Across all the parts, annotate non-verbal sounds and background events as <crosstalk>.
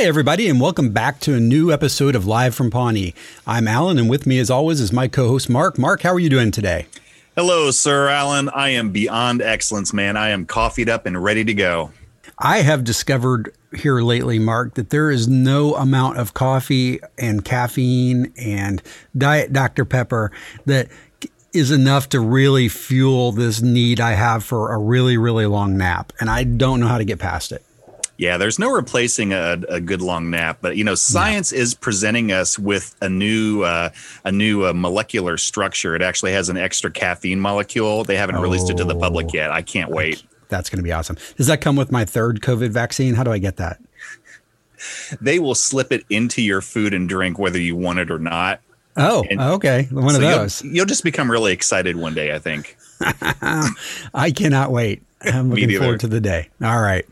Hi, everybody, and welcome back to a new episode of Live from Pawnee. I'm Alan, and with me, as always, is my co host, Mark. Mark, how are you doing today? Hello, Sir Alan. I am beyond excellence, man. I am coffeeed up and ready to go. I have discovered here lately, Mark, that there is no amount of coffee and caffeine and Diet Dr. Pepper that is enough to really fuel this need I have for a really, really long nap. And I don't know how to get past it. Yeah, there's no replacing a, a good long nap, but you know, science is presenting us with a new uh, a new uh, molecular structure. It actually has an extra caffeine molecule. They haven't oh, released it to the public oh. yet. I can't wait. That's going to be awesome. Does that come with my third COVID vaccine? How do I get that? They will slip it into your food and drink whether you want it or not. Oh, and okay. One so of those. You'll, you'll, just become really excited one day, I think. <laughs> I cannot wait. I'm <laughs> looking forward to the day. All right.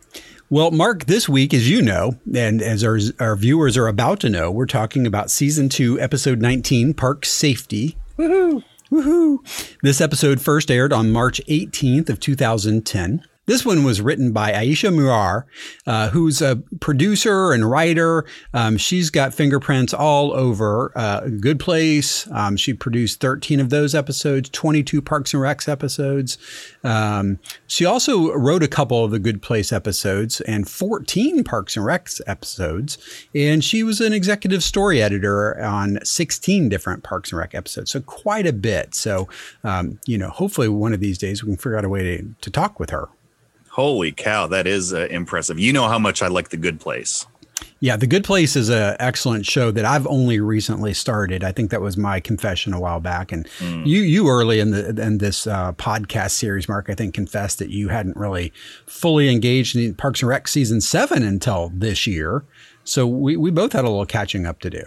Well, Mark, this week, as you know, and as our, our viewers are about to know, we're talking about season two, episode 19, Park Safety. Woohoo! Woohoo! This episode first aired on March 18th of 2010. This one was written by Aisha Muharrar, uh, who's a producer and writer. Um, she's got fingerprints all over uh, Good Place. Um, she produced 13 of those episodes, 22 Parks and Recs episodes. Um, she also wrote a couple of the Good Place episodes and 14 Parks and Recs episodes. And she was an executive story editor on 16 different Parks and Rec episodes. So quite a bit. So, um, you know, hopefully one of these days we can figure out a way to, to talk with her. Holy cow, that is uh, impressive. You know how much I like The Good Place. Yeah, The Good Place is an excellent show that I've only recently started. I think that was my confession a while back, and mm. you you early in the in this uh, podcast series, Mark, I think confessed that you hadn't really fully engaged in Parks and Rec season seven until this year. So we we both had a little catching up to do.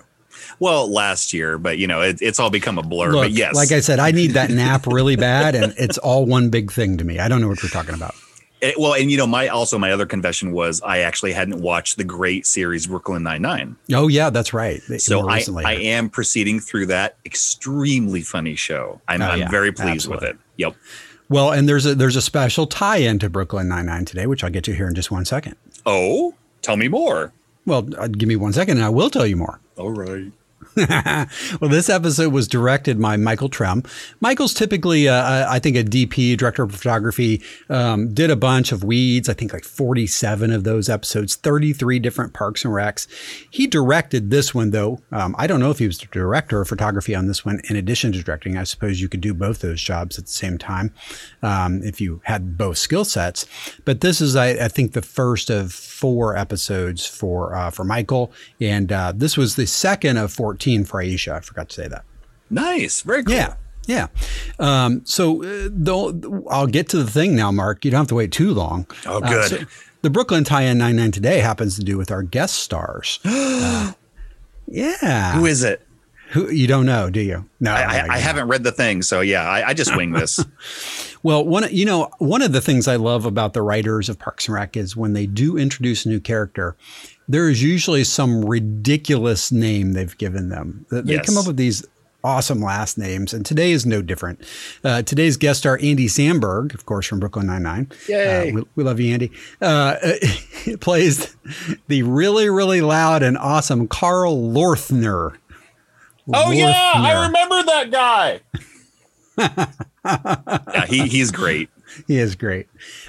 Well, last year, but you know, it, it's all become a blur. Look, but yes, like I said, I need that nap really bad, and <laughs> it's all one big thing to me. I don't know what you're talking about. It, well, and you know, my also my other confession was I actually hadn't watched the great series Brooklyn Nine Nine. Oh yeah, that's right. So I, I am proceeding through that extremely funny show. I'm, oh, I'm yeah, very pleased absolutely. with it. Yep. Well, and there's a there's a special tie-in to Brooklyn Nine Nine today, which I'll get to here in just one second. Oh, tell me more. Well, uh, give me one second, and I will tell you more. All right. <laughs> well, this episode was directed by Michael Trim. Michael's typically, uh, I think, a DP, director of photography. Um, did a bunch of Weeds, I think like 47 of those episodes, 33 different parks and recs. He directed this one, though. Um, I don't know if he was the director of photography on this one. In addition to directing, I suppose you could do both those jobs at the same time um, if you had both skill sets. But this is, I, I, think, the first of four episodes for uh, for Michael, and uh, this was the second of 14 14 for Aisha. I forgot to say that. Nice. Very cool. Yeah. Yeah. Um, so uh, I'll get to the thing now, Mark. You don't have to wait too long. Oh, uh, good. Uh, so the Brooklyn tie-in 99 today happens to do with our guest stars. <gasps> uh, yeah. Who is it? Who you don't know, do you? No, I, I, I haven't read the thing, so yeah, I, I just wing this. <laughs> well, one you know one of the things I love about the writers of Parks and Rec is when they do introduce a new character, there is usually some ridiculous name they've given them. They yes. come up with these awesome last names, and today is no different. Uh, today's guest star, Andy Samberg, of course, from Brooklyn Nine-Nine. Yay. Uh, we, we, love you, Andy. Uh, <laughs> plays the really, really loud and awesome Carl Lorthner. Oh, Lorthner. yeah, I remember that guy. <laughs> yeah, he, he's great. He is great.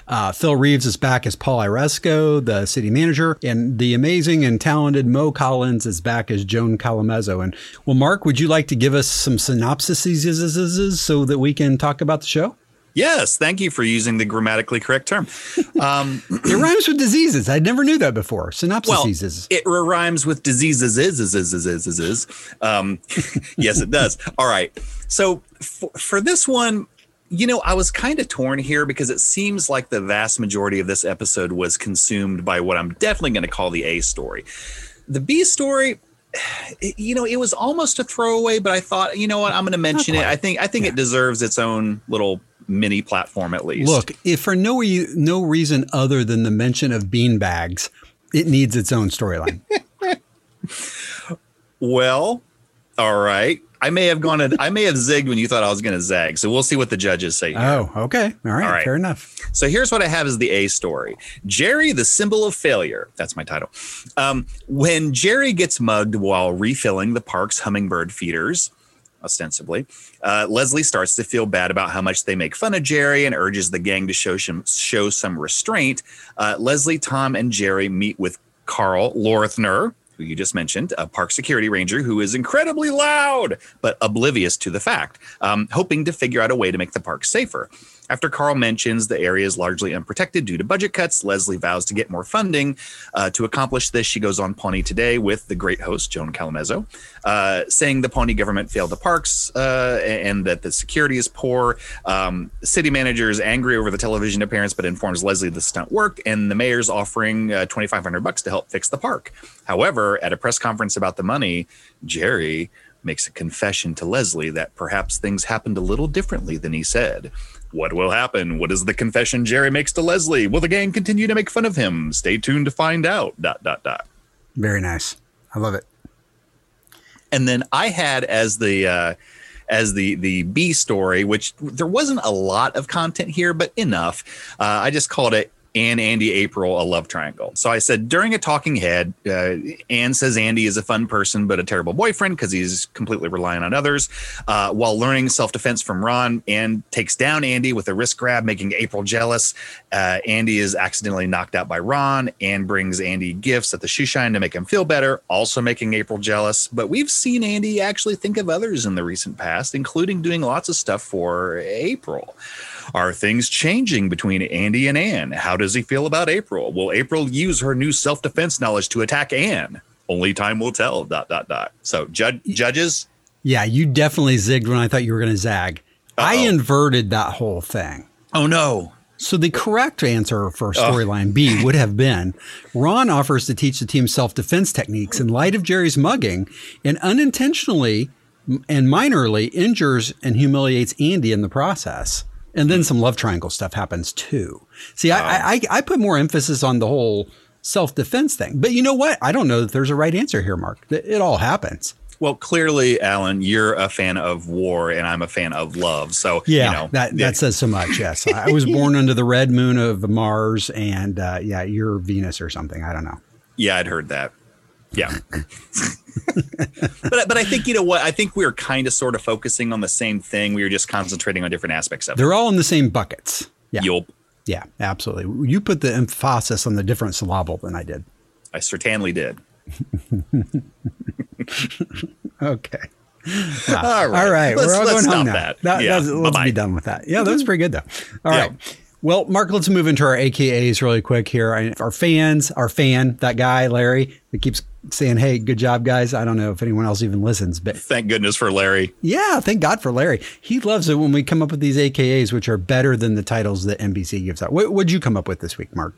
Uh, Phil Reeves is back as Paul Iaresco, the city manager, and the amazing and talented Mo Collins is back as Joan Callamezzo. And well, Mark, would you like to give us some synopsises so that we can talk about the show? Yes, thank you for using the grammatically correct term. Um, <laughs> it rhymes with diseases. I never knew that before. Synopsis. Well, it rhymes with diseases. Is is is is is is. is. Um, <laughs> yes, it does. All right. So for, for this one, you know, I was kind of torn here because it seems like the vast majority of this episode was consumed by what I'm definitely going to call the A story. The B story, you know, it was almost a throwaway, but I thought, you know what, I'm going to mention it. I think I think yeah. it deserves its own little mini platform at least. Look, if for no no reason other than the mention of bean bags, it needs its own storyline. <laughs> well, all right. I may have gone. I may have zigged when you thought I was going to zag. So we'll see what the judges say. Here. Oh, okay. All right. All right. Fair enough. So here's what I have is the A story: Jerry, the symbol of failure. That's my title. Um, when Jerry gets mugged while refilling the park's hummingbird feeders, ostensibly, uh, Leslie starts to feel bad about how much they make fun of Jerry and urges the gang to show some show some restraint. Uh, Leslie, Tom, and Jerry meet with Carl Lorthner, who you just mentioned, a park security ranger who is incredibly loud but oblivious to the fact, um, hoping to figure out a way to make the park safer. After Carl mentions the area is largely unprotected due to budget cuts, Leslie vows to get more funding. Uh, to accomplish this, she goes on Pawnee Today with the great host, Joan Callamezzo, uh, saying the Pawnee government failed the parks uh, and that the security is poor. Um, city manager is angry over the television appearance, but informs Leslie the stunt worked, and the mayor's offering uh, 2500 bucks to help fix the park. However, at a press conference about the money, Jerry makes a confession to Leslie that perhaps things happened a little differently than he said. What will happen? What is the confession Jerry makes to Leslie? Will the gang continue to make fun of him? Stay tuned to find out. Dot dot dot. Very nice. I love it. And then I had as the uh, as the the B story, which there wasn't a lot of content here, but enough. Uh, I just called it and Andy April a love triangle. So I said during a talking head, uh, Anne says Andy is a fun person but a terrible boyfriend because he's completely relying on others. Uh, while learning self defense from Ron, Anne takes down Andy with a wrist grab, making April jealous. Uh, Andy is accidentally knocked out by Ron. Anne brings Andy gifts at the shoe shine to make him feel better, also making April jealous. But we've seen Andy actually think of others in the recent past, including doing lots of stuff for April. Are things changing between Andy and Anne? How does he feel about April? Will April use her new self defense knowledge to attack Anne? Only time will tell. Dot dot dot. So judge, judges. Yeah, you definitely zigged when I thought you were going to zag. Uh-oh. I inverted that whole thing. Oh no. So the correct answer for storyline B would have been Ron offers to teach the team self-defense techniques in light of Jerry's mugging and unintentionally and minorly injures and humiliates Andy in the process. And then some love triangle stuff happens too. See, wow. I, I, I put more emphasis on the whole self defense thing. But you know what? I don't know that there's a right answer here, Mark. It all happens. Well, clearly, Alan, you're a fan of war, and I'm a fan of love. So yeah, you know, that that says so much. Yes, <laughs> I was born under the red moon of Mars, and uh, yeah, you're Venus or something. I don't know. Yeah, I'd heard that. Yeah. but but I think you know what I think we are kind of sort of focusing on the same thing. We were just concentrating on different aspects of it. They're all in the same buckets. Yeah. Yep. Yeah, absolutely. You put the emphasis on the different syllable than I did. I certainly did. <laughs> okay. Wow. All right. All right. Let's, We're all going home now. That. that yeah. Let's Bye-bye. be done with that. Yeah, that was pretty good though. All yeah. right. Well, Mark, let's move into our AKAs really quick here. Our fans, our fan, that guy, Larry, that keeps saying, Hey, good job, guys. I don't know if anyone else even listens, but thank goodness for Larry. Yeah, thank God for Larry. He loves it when we come up with these AKAs, which are better than the titles that NBC gives out. What would you come up with this week, Mark?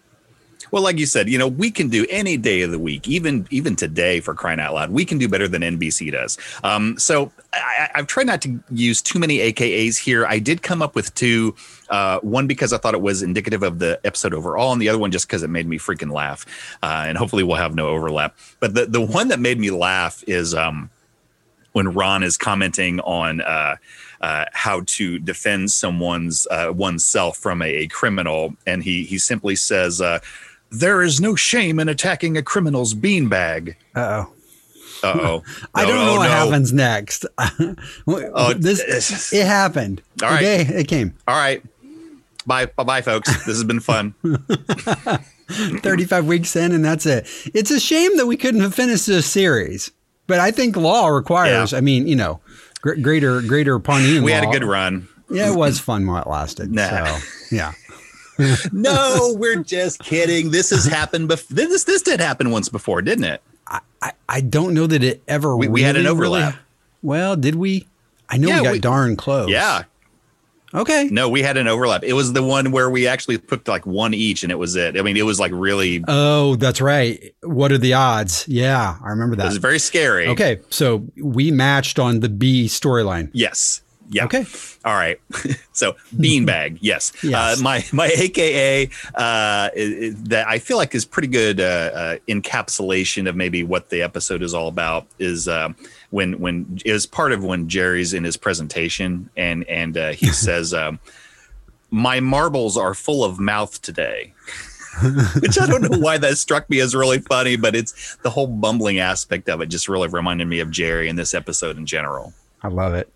Well, like you said, you know, we can do any day of the week, even even today for crying out loud, we can do better than NBC does. Um, so I, have tried not to use too many AKAs here. I did come up with two. Uh, one because I thought it was indicative of the episode overall, and the other one just because it made me freaking laugh. Uh, and hopefully we'll have no overlap. But the the one that made me laugh is um, when Ron is commenting on. Uh, uh, how to defend someone's uh, oneself from a, a, criminal, and he he simply says, uh, there is no shame in attacking a criminal's beanbag. Uh oh. Uh oh. <laughs> I don't know what no. happens next. <laughs> oh, this it happened. All right. Okay, it came. All right. Bye, bye, bye, folks. This has been fun. <laughs> 35 weeks in, and that's it. It's a shame that we couldn't have finished this series, but I think law requires. Yeah. I mean, you know, greater, greater Pawnee. We law. had a good run. Yeah, it was fun while it lasted. Nah. So, yeah <laughs> no, we're just kidding. This has happened before. This this did happen once before, didn't it? I, I, I don't know that it ever. We, really, we had an overlap. Really, well, did we? I know yeah, we got we, darn close. Yeah. Okay. No, we had an overlap. It was the one where we actually put like one each, and it was it. I mean, it was like really. Oh, that's right. What are the odds? Yeah, I remember that. It was very scary. Okay, so we matched on the B storyline. Yes. Yeah. Okay. All right. <laughs> so beanbag. yes. <laughs> yes. Uh, my my AKA uh, that I feel like is pretty good uh, uh, encapsulation of maybe what the episode is all about is uh, when when is part of when Jerry's in his presentation and and uh, he <laughs> says, um, "My marbles are full of mouth today." which I don't know why that struck me as really funny, but it's the whole bumbling aspect of it just really reminded me of Jerry in this episode in general. I love it.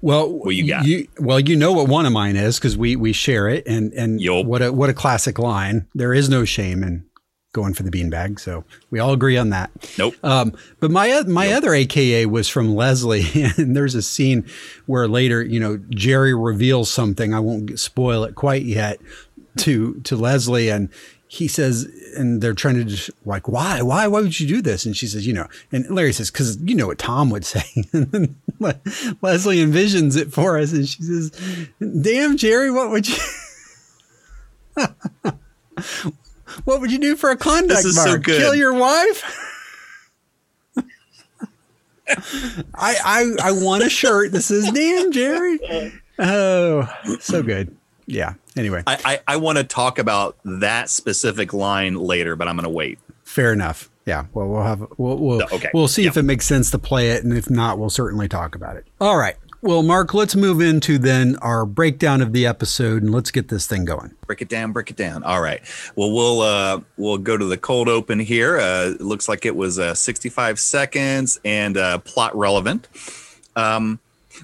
Well, what you got? You, well, you know what one of mine is because we we share it, and and yep. what a what a classic line. There is no shame in going for the beanbag, so we all agree on that. Nope. Um, but my my other AKA was from Leslie, <laughs> and there's a scene where later, you know, Jerry reveals something. I won't spoil it quite yet, to to Leslie and he says and they're trying to just like why? Why? Why would you do this? And she says you know and Larry says because you know what Tom would say. <laughs> And then Leslie envisions it for us and she says damn Jerry what would you <laughs> what would you do for a conduct this mark so kill your wife? <laughs> I, I I want a shirt that says damn Jerry. Oh so good yeah. Anyway, I I, I want to talk about that specific line later, but I'm going to wait. Fair enough. Yeah. Well, we'll have we'll we'll, okay. we'll see if it makes sense to play it, and if not, we'll certainly talk about it. All right. Well, Mark, let's move into then our breakdown of the episode, and let's get this thing going. Break it down, break it down. All right. Well, we'll uh, we'll go to the cold open here. Uh, it looks like it was uh, 65 seconds and uh, plot relevant. Um,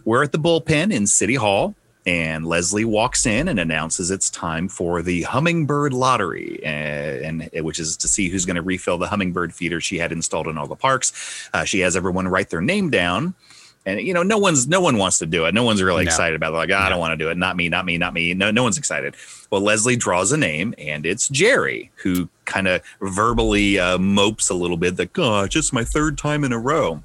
we're at the bullpen in City Hall and Leslie walks in and announces it's time for the hummingbird lottery, and, and which is to see who's going to refill the hummingbird feeder she had installed in all the parks. Uh, she has everyone write their name down, and you know no one's no one wants to do it. No one's really no. excited about it. Like oh, I don't want to do it. Not me. Not me. Not me. No, no one's excited. Well, Leslie draws a name, and it's Jerry, who kind of verbally uh, mopes a little bit that, "God, just my third time in a row."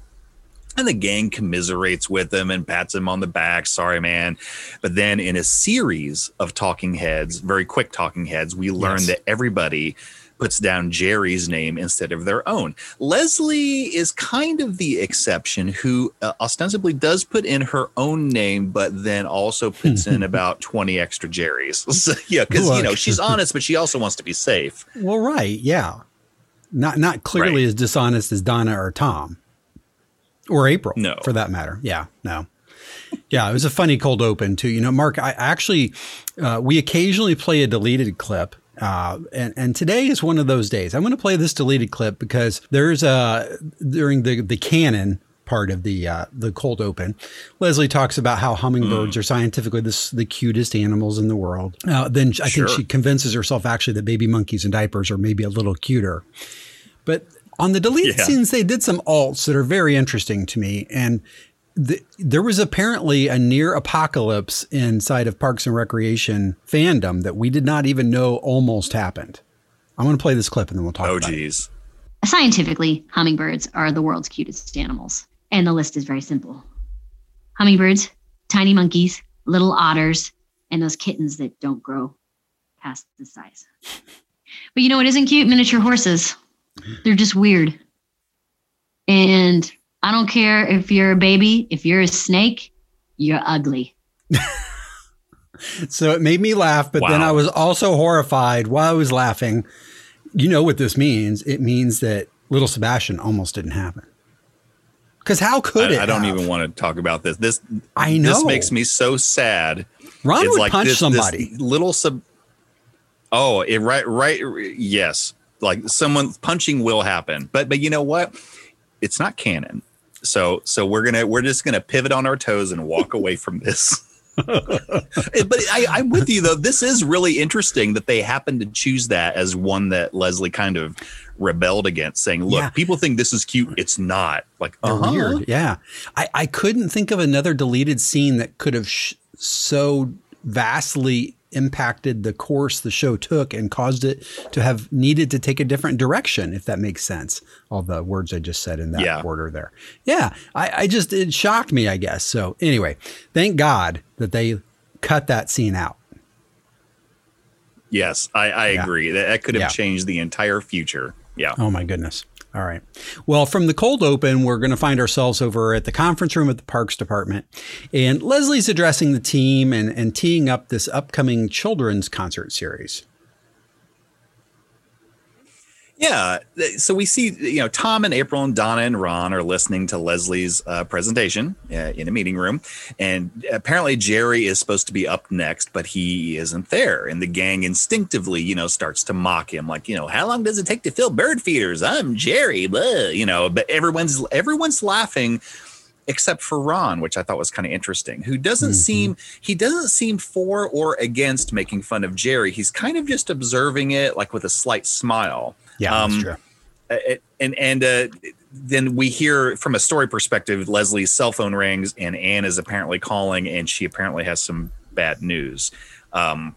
And the gang commiserates with him and pats him on the back. Sorry, man. But then in a series of talking heads, very quick talking heads, we learn yes. that everybody puts down Jerry's name instead of their own. Leslie is kind of the exception who uh, ostensibly does put in her own name, but then also puts in <laughs> about 20 extra Jerry's. <laughs> So, yeah, because, you know, she's <laughs> honest, but she also wants to be safe. Well, right. Yeah. Not, not clearly right. as dishonest as Donna or Tom or April, no, for that matter. Yeah, no. Yeah, it was a funny cold open too. You know, Mark, I actually, uh, we occasionally play a deleted clip. Uh, and, and today is one of those days. I'm going to play this deleted clip because there's a during the the canon part of the uh, the cold open. Leslie talks about how hummingbirds mm. are scientifically the, the cutest animals in the world. Uh, then I sure. think she convinces herself actually that baby monkeys in diapers are maybe a little cuter. But on the deleted yeah. scenes, they did some alts that are very interesting to me. And the, there was apparently a near apocalypse inside of Parks and Recreation fandom that we did not even know almost happened. I'm going to play this clip and then we'll talk. Oh, geez. It. Scientifically, hummingbirds are the world's cutest animals, and the list is very simple: hummingbirds, tiny monkeys, little otters, and those kittens that don't grow past the size. But you know what isn't cute? Miniature horses. They're just weird. And I don't care if you're a baby, if you're a snake, you're ugly. <laughs> so it made me laugh, but wow. then I was also horrified while I was laughing. You know what this means? It means that little Sebastian almost didn't happen. Because how could I, it? I don't have? even want to talk about this. This I know. This makes me so sad. Ron it's would like punch this, somebody. This little sub. Oh, it right, right. Yes, like someone punching will happen. But but you know what? It's not canon. So so we're gonna we're just gonna pivot on our toes and walk away from this. <laughs> But I, i'm with you though. This is really interesting that they happen to choose that as one that leslie kind of rebelled against saying look yeah. people think this is cute. It's not. Like uh-huh. weird. Yeah. I, I couldn't think of another deleted scene that could have sh- so vastly impacted the course the show took and caused it to have needed to take a different direction, if that makes sense. All the words I just said in that yeah. order there. Yeah, I, I just, it shocked me, I guess. So, anyway, thank God that they cut that scene out. Yes, I, I yeah. agree. That, that could have yeah. changed the entire future. Yeah. Oh, my goodness. All right. Well, from the cold open, we're going to find ourselves over at the conference room at the Parks Department. And Leslie's addressing the team and, and teeing up this upcoming children's concert series. Yeah. So we see, you know, Tom and April and Donna and Ron are listening to Leslie's uh, presentation uh, in a meeting room. And apparently Jerry is supposed to be up next, but he isn't there. And the gang instinctively, you know, starts to mock him like, you know, how long does it take to fill bird feeders? I'm Jerry, blah, you know, but everyone's everyone's laughing except for Ron, which I thought was kind of interesting, who doesn't mm-hmm. seem he doesn't seem for or against making fun of Jerry. He's kind of just observing it like with a slight smile. Yeah, um, true. And and uh, then we hear from a story perspective, Leslie's cell phone rings and Anne is apparently calling, and she apparently has some bad news. Um,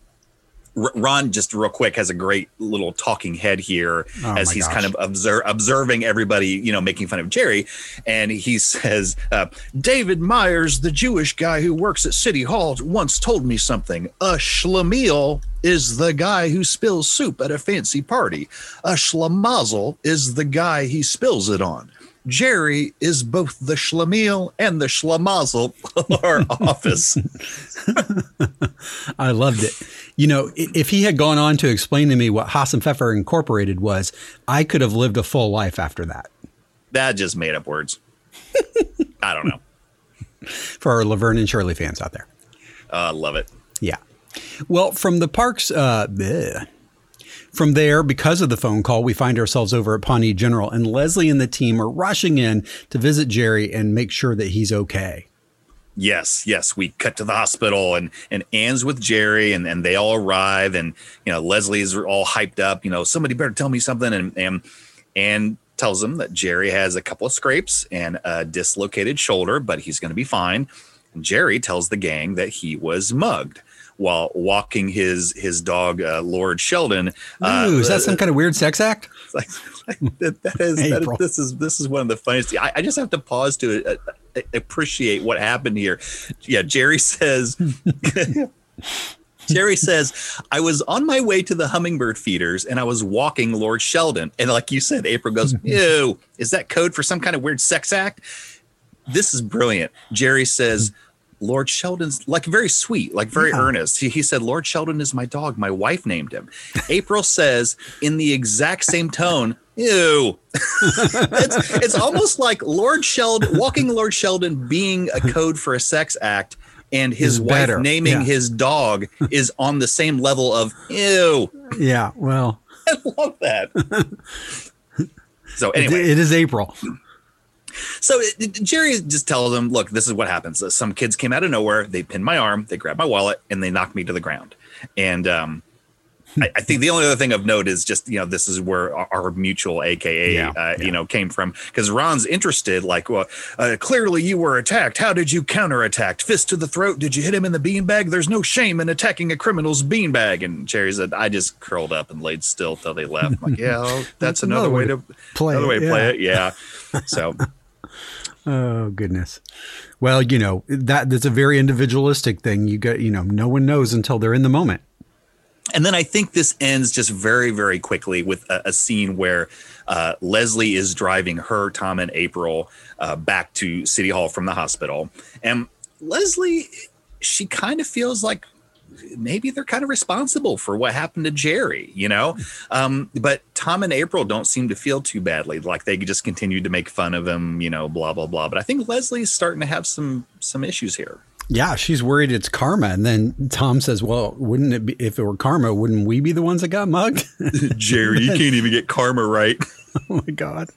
Ron, just real quick, has a great little talking head here oh as he's gosh. kind of observe, observing everybody, you know, making fun of Jerry. And he says, uh, David Myers, the Jewish guy who works at City Hall, once told me something. A schlemiel is the guy who spills soup at a fancy party. A schlemazel is the guy he spills it on. Jerry is both the schlemiel and the schlemazel of our <laughs> office. <laughs> I loved it. You know, if he had gone on to explain to me what Hasenpfeffer Incorporated was, I could have lived a full life after that. That just made up words. <laughs> I don't know. For our Laverne and Shirley fans out there. I uh, love it. Yeah. Well, from the parks, uh, bleh, from there, because of the phone call, we find ourselves over at Pawnee General, and Leslie and the team are rushing in to visit Jerry and make sure that he's okay. Yes, yes. We cut to the hospital and and Anne's with Jerry and, and they all arrive and you know Leslie's all hyped up. You know, somebody better tell me something and and Anne tells them that Jerry has a couple of scrapes and a dislocated shoulder, but he's to be fine. And Jerry tells the gang that he was mugged while walking his his dog uh, Lord Sheldon. Uh, Ooh, is that some kind of weird sex act? <laughs> Like, that, that, is, that is, this is this is one of the funniest. I, I just have to pause to uh, appreciate what happened here. Yeah, Jerry says. <laughs> Jerry says, I was on my way to the hummingbird feeders and I was walking Lord Sheldon. And like you said, April goes, <laughs> Ew, is that code for some kind of weird sex act? This is brilliant. Jerry says, Lord Sheldon's like very sweet, like very yeah. earnest. He, he said, Lord Sheldon is my dog. My wife named him. April says in the exact same tone, ew. <laughs> it's, it's almost like Lord Sheldon, walking Lord Sheldon being a code for a sex act and his wife better. naming yeah. his dog is on the same level of ew. Yeah, well. <laughs> I love that. <laughs> so anyway. it, it is April. So it, Jerry just tells them, look, this is what happens. Some kids came out of nowhere. They pinned my arm, they grabbed my wallet, and they knocked me to the ground. And um, I, I, think the only other thing of note is just, you know, this is where our, our mutual AKA, yeah, uh, yeah. you know, came from. Because Ron's interested, like, well, uh, clearly you were attacked. How did you counterattack? Fist to the throat? Did you hit him in the beanbag? There's no shame in attacking a criminal's beanbag. And Jerry said, I just curled up and laid still till they left. I'm like, <laughs> yeah, well, that's, another, another, way to play another way to play it. Yeah. So <laughs> Oh goodness. Well, you know that that's a very individualistic thing. You got you know no one knows until they're in the moment. And then I think this ends just very very quickly with a, a scene where uh, Leslie is driving her Tom and April uh, back to City Hall from the hospital, and Leslie she kind of feels like maybe they're kind of responsible for what happened to Jerry, you know? Um, but Tom and April don't seem to feel too badly. Like they just continued to make fun of him, you know, blah, blah, blah. But I think Leslie's starting to have some some issues here. Yeah, she's worried it's karma. And then Tom says, Well, wouldn't it be if it were karma, wouldn't we be the ones that got mugged? <laughs> Jerry, you can't even get karma right. <laughs> oh my God.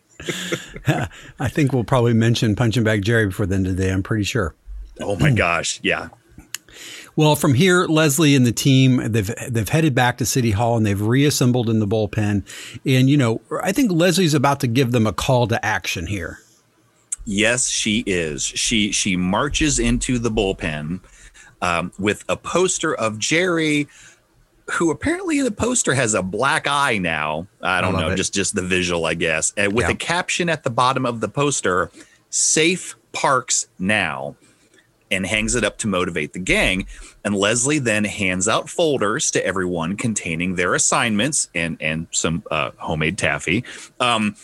I think we'll probably mention punching bag Jerry before the end of the day. I'm pretty sure. Oh my gosh. Yeah. Well, from here, Leslie and the team they've they've headed back to City Hall and they've reassembled in the bullpen. And you know, I think Leslie's about to give them a call to action here. Yes, she is. She she marches into the bullpen um, with a poster of Jerry, who apparently the poster has a black eye now. I don't I know, it. just just the visual, I guess, and with yeah. a caption at the bottom of the poster: "Safe Parks Now." And hangs it up to motivate the gang. And Leslie then hands out folders to everyone containing their assignments and and some uh, homemade taffy. Um,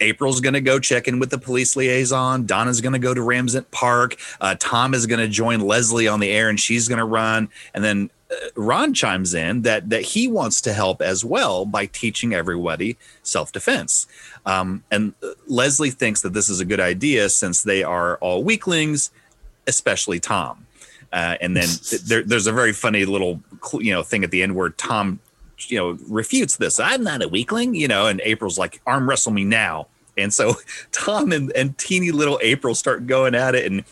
April's going to go check in with the police liaison. Donna's going to go to Ramsett Park. Uh, Tom is going to join Leslie on the air and she's going to run. And then uh, Ron chimes in that that he wants to help as well by teaching everybody self defense. Um, and uh, Leslie thinks that this is a good idea since they are all weaklings, especially Tom. Uh, and then there, there's a very funny little you know thing at the end where Tom you know refutes this. I'm not a weakling, you know. And April's like, arm wrestle me now. And so <laughs> Tom and, and teeny little April start going at it, and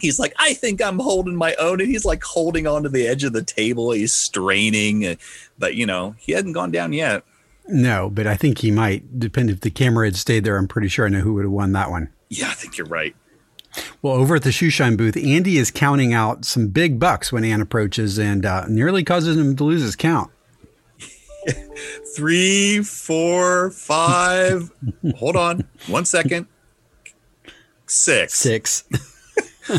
he's like, I think I'm holding my own. And he's like holding onto the edge of the table. He's straining, but you know, he hadn't gone down yet. No, but I think he might. Depend if the camera had stayed there. I'm pretty sure I know who would have won that one. Yeah, I think you're right. Well, over at the shoeshine booth, Andy is counting out some big bucks when Ann approaches and uh, nearly causes him to lose his count. <laughs> Three, four, five. hold on, one second. Six. Six. <laughs>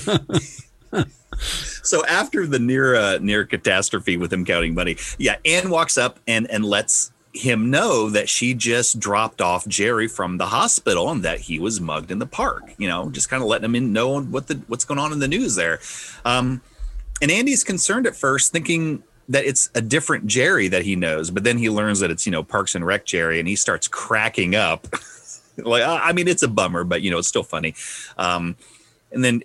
so after the near uh, near catastrophe with him counting money, yeah, Ann walks up and and lets him know that she just dropped off Jerry from the hospital and that he was mugged in the park. You know, just kind of letting him in know what the what's going on in the news there. Um, and Andy's concerned at first, thinking that it's a different Jerry that he knows, but then he learns that it's you know Parks and Rec Jerry, and he starts cracking up. <laughs> like I mean, it's a bummer, but you know it's still funny. Um, and then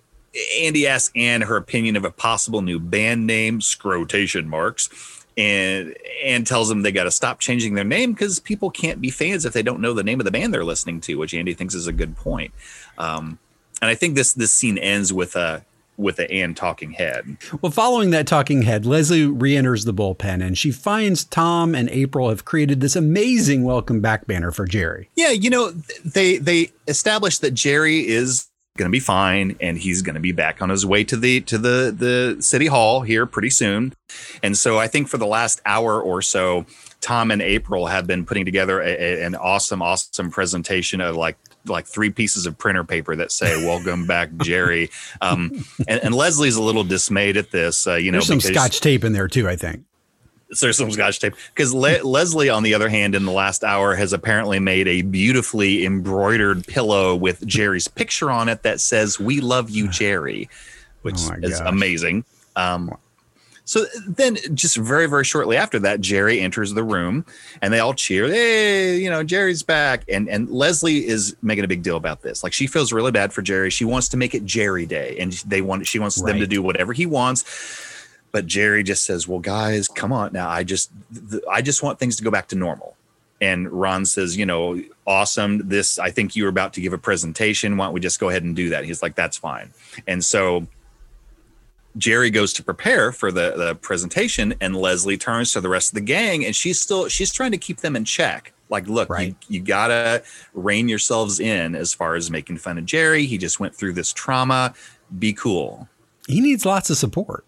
Andy asks Anne her opinion of a possible new band name, Scrotation Marks, and Ann tells them they got to stop changing their name because people can't be fans if they don't know the name of the band they're listening to, which Andy thinks is a good point. Um, and I think this this scene ends with a with the Ann talking head. Well, following that talking head, Leslie re-enters the bullpen and she finds Tom and April have created this amazing welcome back banner for Jerry. Yeah, you know, they they established that Jerry is going to be fine and he's going to be back on his way to the to the the city hall here pretty soon and so i think for the last hour or so tom and april have been putting together a, a, an awesome awesome presentation of like like three pieces of printer paper that say "Welcome back, <laughs> Jerry." Um, and, and, Leslie's a little dismayed at this. Uh, you know, there's some scotch tape in there too. I think there's some scotch tape because Le- <laughs> Leslie, on the other hand, in the last hour has apparently made a beautifully embroidered pillow with Jerry's picture on it that says "We love you, <sighs> Jerry," which oh is amazing. Um, so then, just very, very shortly after that, Jerry enters the room, and they all cheer. Hey, you know, Jerry's back, and and Leslie is making a big deal about this. Like she feels really bad for Jerry. She wants to make it Jerry Day, and they want she wants right. them to do whatever he wants but Jerry just says, "Well, guys, come on now. I just I just want things to go back to normal." And Ron says, "You know, awesome. This I think you were about to give a presentation. Why don't we just go ahead and do that?" He's like, "That's fine." And so Jerry goes to prepare for the, the presentation, and Leslie turns to the rest of the gang, and she's still she's trying to keep them in check. Like, look, right. you, you gotta rein yourselves in as far as making fun of Jerry. He just went through this trauma. Be cool. He needs lots of support.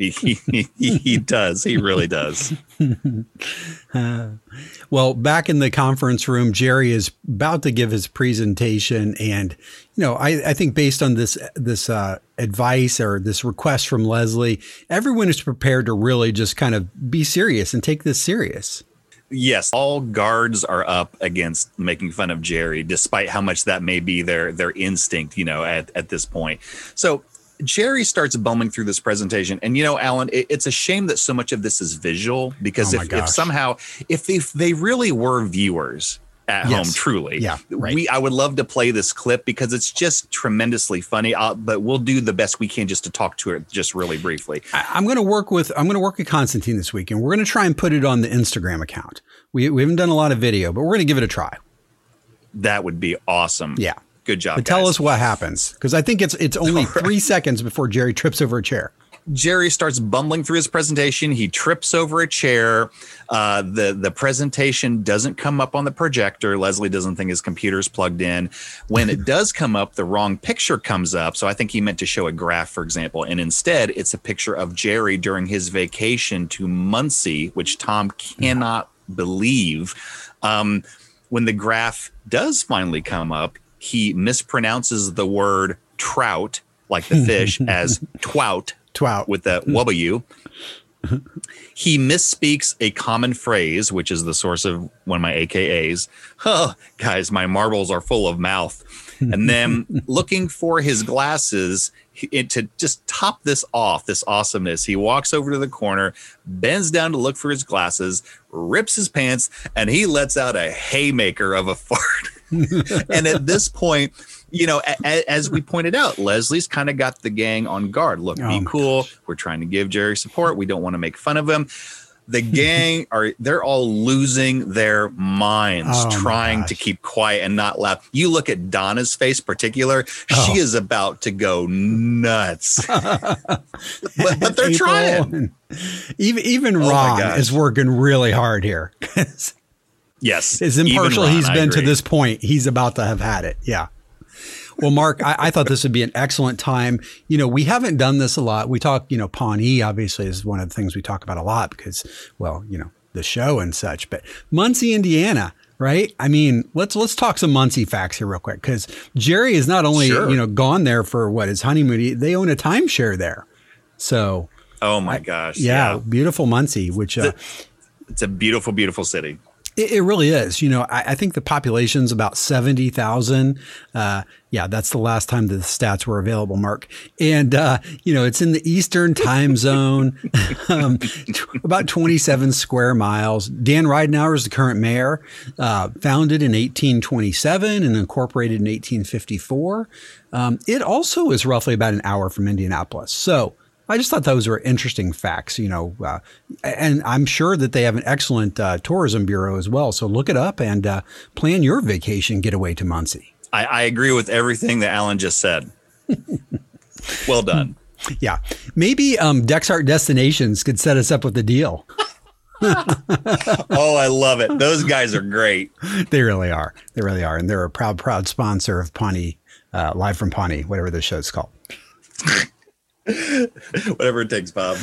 He, he, he does. He really does. uh, <laughs> well, back in the conference room, Jerry is about to give his presentation, and you know, I, I think based on this this uh, advice or this request from Leslie, everyone is prepared to really just kind of be serious and take this serious. Yes, all guards are up against making fun of Jerry, despite how much that may be their their instinct, you know, at, at this point. So Jerry starts bumming through this presentation, and you know, Alan, it, it's a shame that so much of this is visual because oh if, if, somehow, if they, if they really were viewers at yes. home, truly, yeah, right. we I would love to play this clip because it's just tremendously funny. Uh, but we'll do the best we can just to talk to it just really briefly. I, am going to work with I'm going to work with Constantine this week, and we're going to try and put it on the Instagram account. We we haven't done a lot of video, but we're going to give it a try. That would be awesome. Yeah. Good job. But tell us what happens because I think it's it's only <laughs> right. three seconds before Jerry trips over a chair. Jerry starts bumbling through his presentation. He trips over a chair. Uh, the the presentation doesn't come up on the projector. Leslie doesn't think his computer's plugged in. When it <laughs> does come up, the wrong picture comes up. So I think he meant to show a graph, for example, and instead it's a picture of Jerry during his vacation to Muncie, which Tom cannot believe. Um, when the graph does finally come up, he mispronounces the word trout, like the <laughs> fish, as twout, twout with the <laughs> W. he misspeaks a common phrase, which is the source of one of my AKAs. Oh, guys, my marbles are full of mouth. And then <laughs> looking for his glasses, it, to just top this off, this awesomeness, he walks over to the corner, bends down to look for his glasses, rips his pants, and he lets out a haymaker of a fart. <laughs> and at this point, you know, a, as we pointed out, Leslie's kind of got the gang on guard. Look, be oh cool. Gosh. We're trying to give Jerry support. We don't want to make fun of him the gang <laughs> are they're all losing their minds oh trying to keep quiet and not laugh. You look at Donna's face particular, oh. she is about to go nuts. <laughs> but, but, they're April, trying. Even even oh Ron is working really hard here. Yes. As impartial Ron, he's been to this point, he's about to have had it. Yeah. Well, Mark, I, I, thought this would be an excellent time. You know, we haven't done this a lot. We talk, you know, Pawnee obviously is one of the things we talk about a lot because, well, you know, the show and such. But Muncie, Indiana, right? I mean, let's let's talk some Muncie facts here real quick because Jerry is not only sure. you know gone there for what his honeymoon. They own a timeshare there, so. Oh my gosh! Yeah, yeah. beautiful Muncie, which uh, it's a beautiful, beautiful city. It, it, really is. You know, I, I think the population's about 70,000. Uh, yeah, that's the last time the stats were available, Mark. And, uh, you know, it's in the Eastern time <laughs> zone, <laughs> um, t- about 27 square miles. Dan Ridenour is the current mayor, uh, founded in 1827 and incorporated in 1854. Um, it also is roughly about an hour from Indianapolis. So, I just thought those were interesting facts, you know, uh, and I'm sure that they have an excellent uh, tourism bureau as well. So look it up and uh, plan your vacation getaway to Muncie. I, I agree with everything that Alan just said. <laughs> well done. Yeah, maybe um, Dexart Destinations could set us up with a deal. oh, I love it. Those guys are great. <laughs> They really are. They really are, and they're a proud, proud sponsor of Pawnee, uh, live from Pawnee, whatever the show's called. <laughs> <laughs> Whatever it takes, Bob.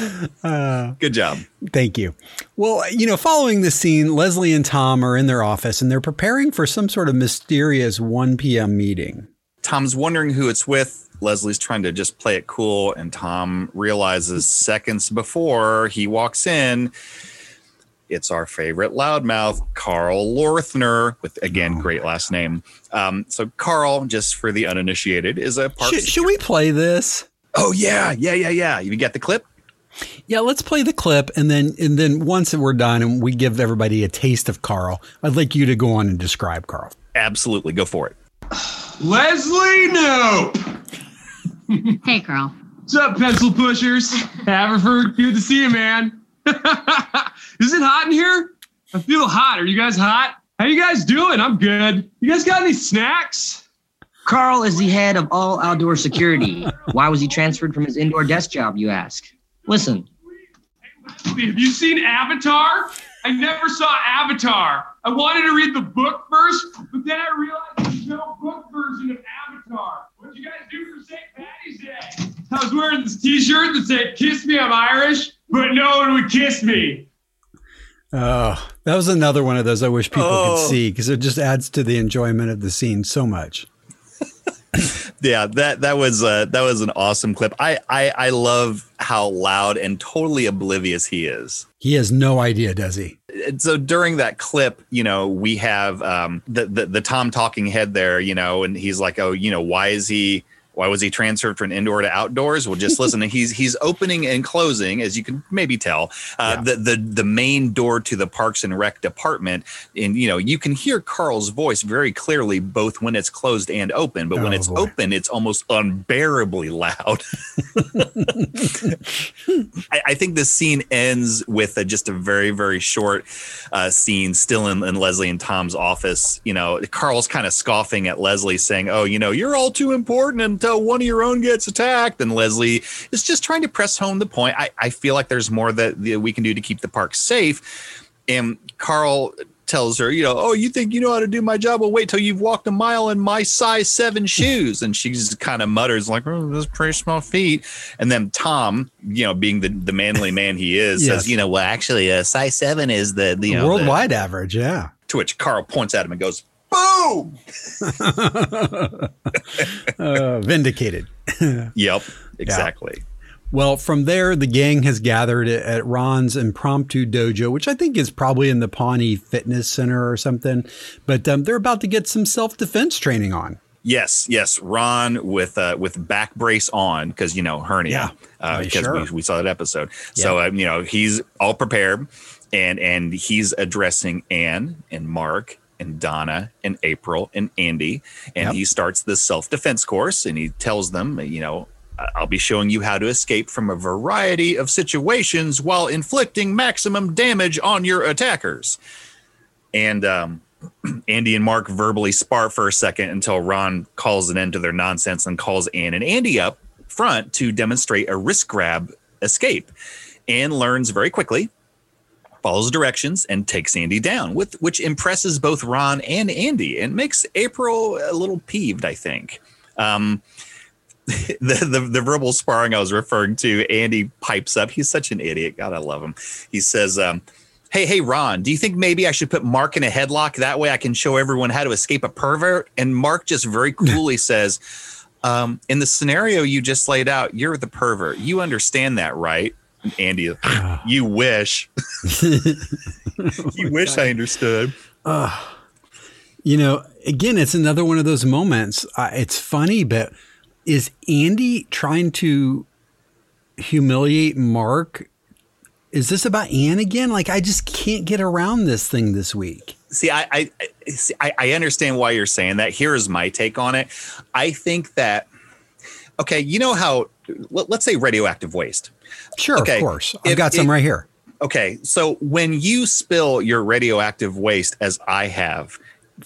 Uh, Good job. Thank you. Well, you know, following this scene, Leslie and Tom are in their office and they're preparing for some sort of mysterious 1 p.m. meeting. Tom's wondering who it's with. Leslie's trying to just play it cool, and Tom realizes seconds before he walks in, it's our favorite loudmouth, Carl Lorthner, with again, oh, great last name. Um, so, Carl, just for the uninitiated, is a part. Should, should we play this? Oh yeah, yeah, yeah, yeah. You get the clip? Yeah, let's play the clip, and then and then once we're done and we give everybody a taste of Carl, I'd like you to go on and describe Carl. Absolutely, go for it. Leslie Nope. <laughs> hey, Carl. What's up, pencil pushers? Haverford, good to see you, man. <laughs> Is it hot in here? I feel hot. Are you guys hot? How you guys doing? I'm good. You guys got any snacks? Carl is the head of all outdoor security. Why was he transferred from his indoor desk job, you ask? Listen. Have you seen Avatar? I never saw Avatar. I wanted to read the book first, but then I realized there's no book version of Avatar. What'd you guys do for St. Patty's Day? I was wearing this t-shirt that said, kiss me, I'm Irish, but no one would kiss me. Oh, that was another one of those I wish people oh. could see because it just adds to the enjoyment of the scene so much. <laughs> yeah, that that was uh, that was an awesome clip. I, I I love how loud and totally oblivious he is. He has no idea, does he? So during that clip, you know, we have um, the, the the Tom talking head there, you know, and he's like, oh, you know, why is he? Why was he transferred from indoor to outdoors? Well, just listen. <laughs> he's he's opening and closing, as you can maybe tell, uh, yeah. the the the main door to the Parks and Rec department. And you know, you can hear Carl's voice very clearly, both when it's closed and open. But oh, when it's boy. open, it's almost unbearably loud. <laughs> I, I, think this scene ends with a, just a very very short uh, scene, still in, in Leslie and Tom's office. You know, Carl's kind of scoffing at Leslie, saying, "Oh, you know, you're all too important." And until one of your own gets attacked. And Leslie is just trying to press home the point. I, I feel like there's more that we can do to keep the park safe. And Carl tells her, you know, oh, you think you know how to do my job? Well, wait till you've walked a mile in my size seven <laughs> shoes. And she just kind of mutters like, oh, those pretty small feet. And then Tom, you know, being the, the manly man he is, yes. says, you know, well, actually, a uh, size seven is the, the know, worldwide the, average. Yeah. To which Carl points at him and goes, boom. <laughs> uh, vindicated. <laughs> yep, exactly. Yeah. Well, from there, the gang has gathered at Ron's impromptu dojo, which I think is probably in the Pawnee Fitness Center or something. But um, they're about to get some self defense training on. Yes, yes, Ron with uh, with back brace on because you know hernia. Yeah, uh, because sure. we, we saw that episode. Yeah. So uh, you know he's all prepared, and and he's addressing Anne and Mark and Donna and April and Andy, and yep. he starts this self defense course, and he tells them, you know, I'll be showing you how to escape from a variety of situations while inflicting maximum damage on your attackers. And um, <clears throat> Andy and Mark verbally spar for a second until Ron calls an end to their nonsense and calls Ann and Andy up front to demonstrate a wrist grab escape. Ann learns very quickly, follows directions, and takes Andy down, with which impresses both Ron and Andy and makes April a little peeved, I think. Um, <laughs> the, the, the verbal sparring I was referring to, Andy pipes up. He's such an idiot. God, I love him. He says, um, Hey, hey, Ron, do you think maybe I should put Mark in a headlock? That way I can show everyone how to escape a pervert? And Mark just very <laughs> coolly says, um, In the scenario you just laid out, you're the pervert. You understand that, right? Andy, <sighs> <sighs> you wish. <laughs> you wish God. I understood. Uh, you know, again, it's another one of those moments. Uh, it's funny, but is Andy trying to humiliate Mark? Is this about Ann again? Like, I just can't get around this thing this week. See, I, I, see, I, I understand why you're saying that. Here is my take on it. I think that, okay, you know how, let, us say radioactive waste. Sure, okay, of course. I've if, got some right here. Okay, so when you spill your radioactive waste, as I have,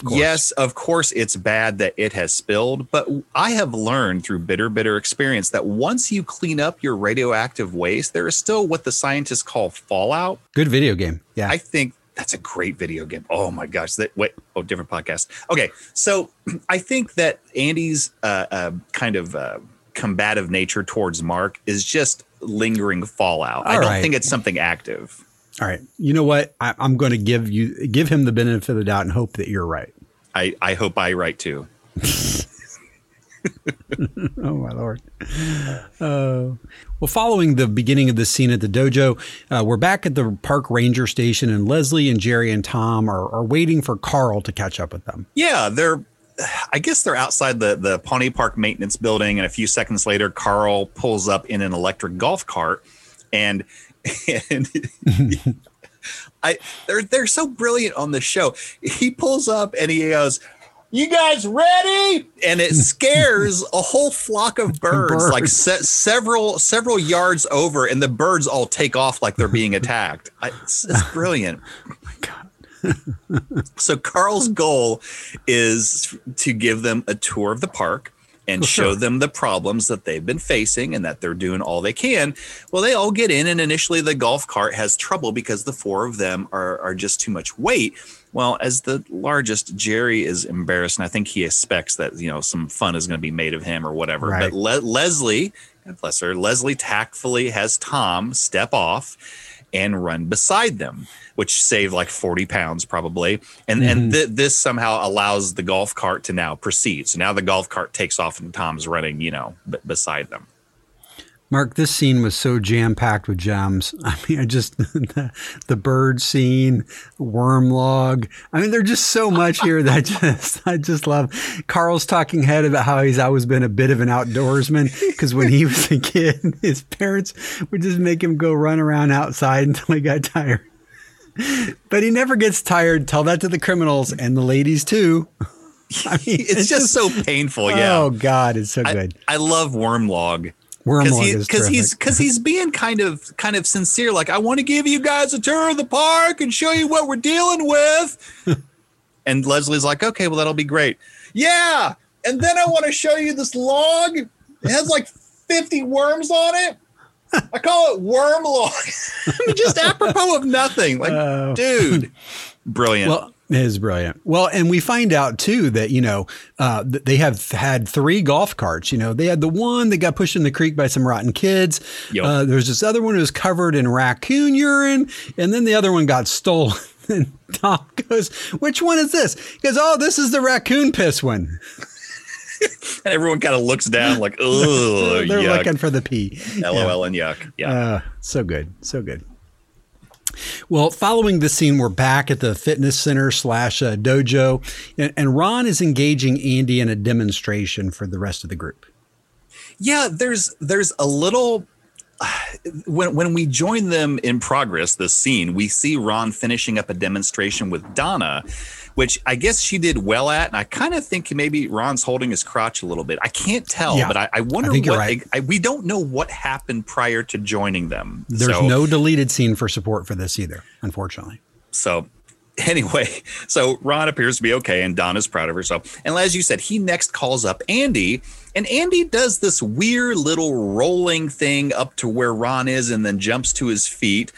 yes, of course, it's bad that it has spilled, but I have learned through bitter, bitter experience that once you clean up your radioactive waste, there is still what the scientists call fallout. Good video game. Yeah. I think that's a great video game. Oh my gosh. That wait, oh, different podcast. Okay. So <clears throat> I think that Andy's uh, uh, kind of uh, combative nature towards Mark is just lingering fallout. All I don't right. think it's something active. All right. You know what? I, am going to give you give him the benefit of the doubt and hope that you're right. I, I hope I right too. <laughs> <laughs> oh my lord. Uh, well, following the beginning of the scene at the dojo, uh, we're back at the park ranger station, and Leslie and Jerry and Tom are, are waiting for Carl to catch up with them. Yeah, they're. I guess they're outside the the Pawnee Park maintenance building, and a few seconds later, Carl pulls up in an electric golf cart, and and <laughs> I they're they're so brilliant on the show. He pulls up and he goes, "You guys ready?" And it <laughs> scares a whole flock of birds, birds. like se- several several yards over, and the birds all take off like they're being attacked. I, it's, it's brilliant. So Carl's hmm. goal is to give them a tour of the park and show them the problems that they've been facing and that they're doing all they can. Well, they all get in, and initially the golf cart has trouble because the four of them are, are just too much weight. Well, as the largest, Jerry is embarrassed, and I think he expects that you know some fun is going to be made of him or whatever. Right. But Le- Leslie, bless her, Leslie tactfully has Tom step off and run beside them, which saved like 40 pounds probably. And, mm-hmm. and th- this somehow allows the golf cart to now proceed. So now the golf cart takes off and Tom's running, you know, b- beside them. Mark, this scene was so jam packed with gems. <laughs> I mean, I just <laughs> the, the, bird scene, worm log. I mean, there's just so much here that I <laughs> just I just love. Carl's talking head about how he's always been a bit of an outdoorsman because when he was a kid, his parents would just make him go run around outside until he got tired. But he never gets tired. Tell that to the criminals and the ladies too. I mean, it's, it's just, just, so painful. Yeah. Oh God, it's so good. I, I love Wormlog because he, because he's because he's being kind of kind of sincere. Like I want to give you guys a tour of the park and show you what we're dealing with. <laughs> and Leslie's like, okay, well that'll be great. Yeah, and then I want to show you this log. It has like fifty worms on it. I call it worm log. <laughs> Just <laughs> apropos of nothing. Like, dude, brilliant. Well, it is brilliant. Well, and we find out too that, you know, uh, they have had three golf carts. You know, they had the one that got pushed in the creek by some rotten kids. Yep. Uh, there's this other one who was covered in raccoon urine. And then the other one got stolen. <laughs> and Tom goes, Which one is this? He goes, Oh, this is the raccoon piss one. <laughs> and everyone kind of looks down like, <laughs> oh, they're yuck. looking for the P. LOL and yuck. Yeah. Uh, so good. So good. Well, following the scene, we're back at the fitness center slash uh, dojo, and, and Ron is engaging Andy in a demonstration for the rest of the group. Yeah, there's there's a little <sighs> when when we join them in progress, this scene, we see Ron finishing up a demonstration with Donna, which I guess she did well at, and I kind of think maybe Ron's holding his crotch a little bit. I can't tell, Yeah, but I, I wonder I what right. I, we don't know what happened prior to joining them. There's So- no deleted scene for support for this either, unfortunately. So <laughs> anyway, so Ron appears to be okay, and Donna's proud of herself. And as you said, he next calls up Andy, and Andy does this weird little rolling thing up to where Ron is, and then jumps to his feet.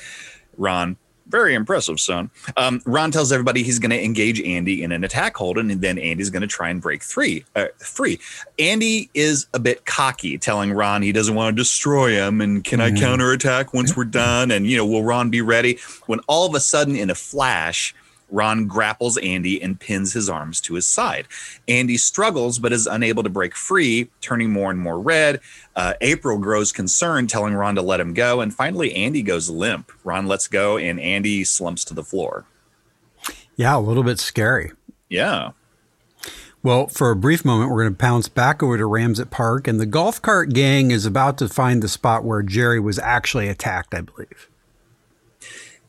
Ron. Very impressive, son. Um, Ron tells everybody he's going to engage Andy in an attack hold, and then Andy's going to try and break free. Uh, free. Andy is a bit cocky, telling Ron he doesn't want to destroy him, and can I counterattack once we're done? And you know, will Ron be ready? When all of a sudden, in a flash, Ron grapples Andy and pins his arms to his side. Andy struggles but is unable to break free, turning more and more red. Uh, April grows concerned, telling Ron to let him go. And finally, Andy goes limp. Ron lets go, and Andy slumps to the floor. Yeah, a little bit scary. Yeah. Well, for a brief moment, we're going to bounce back over to Ramsett Park, and the golf cart gang is about to find the spot where Jerry was actually attacked, I believe.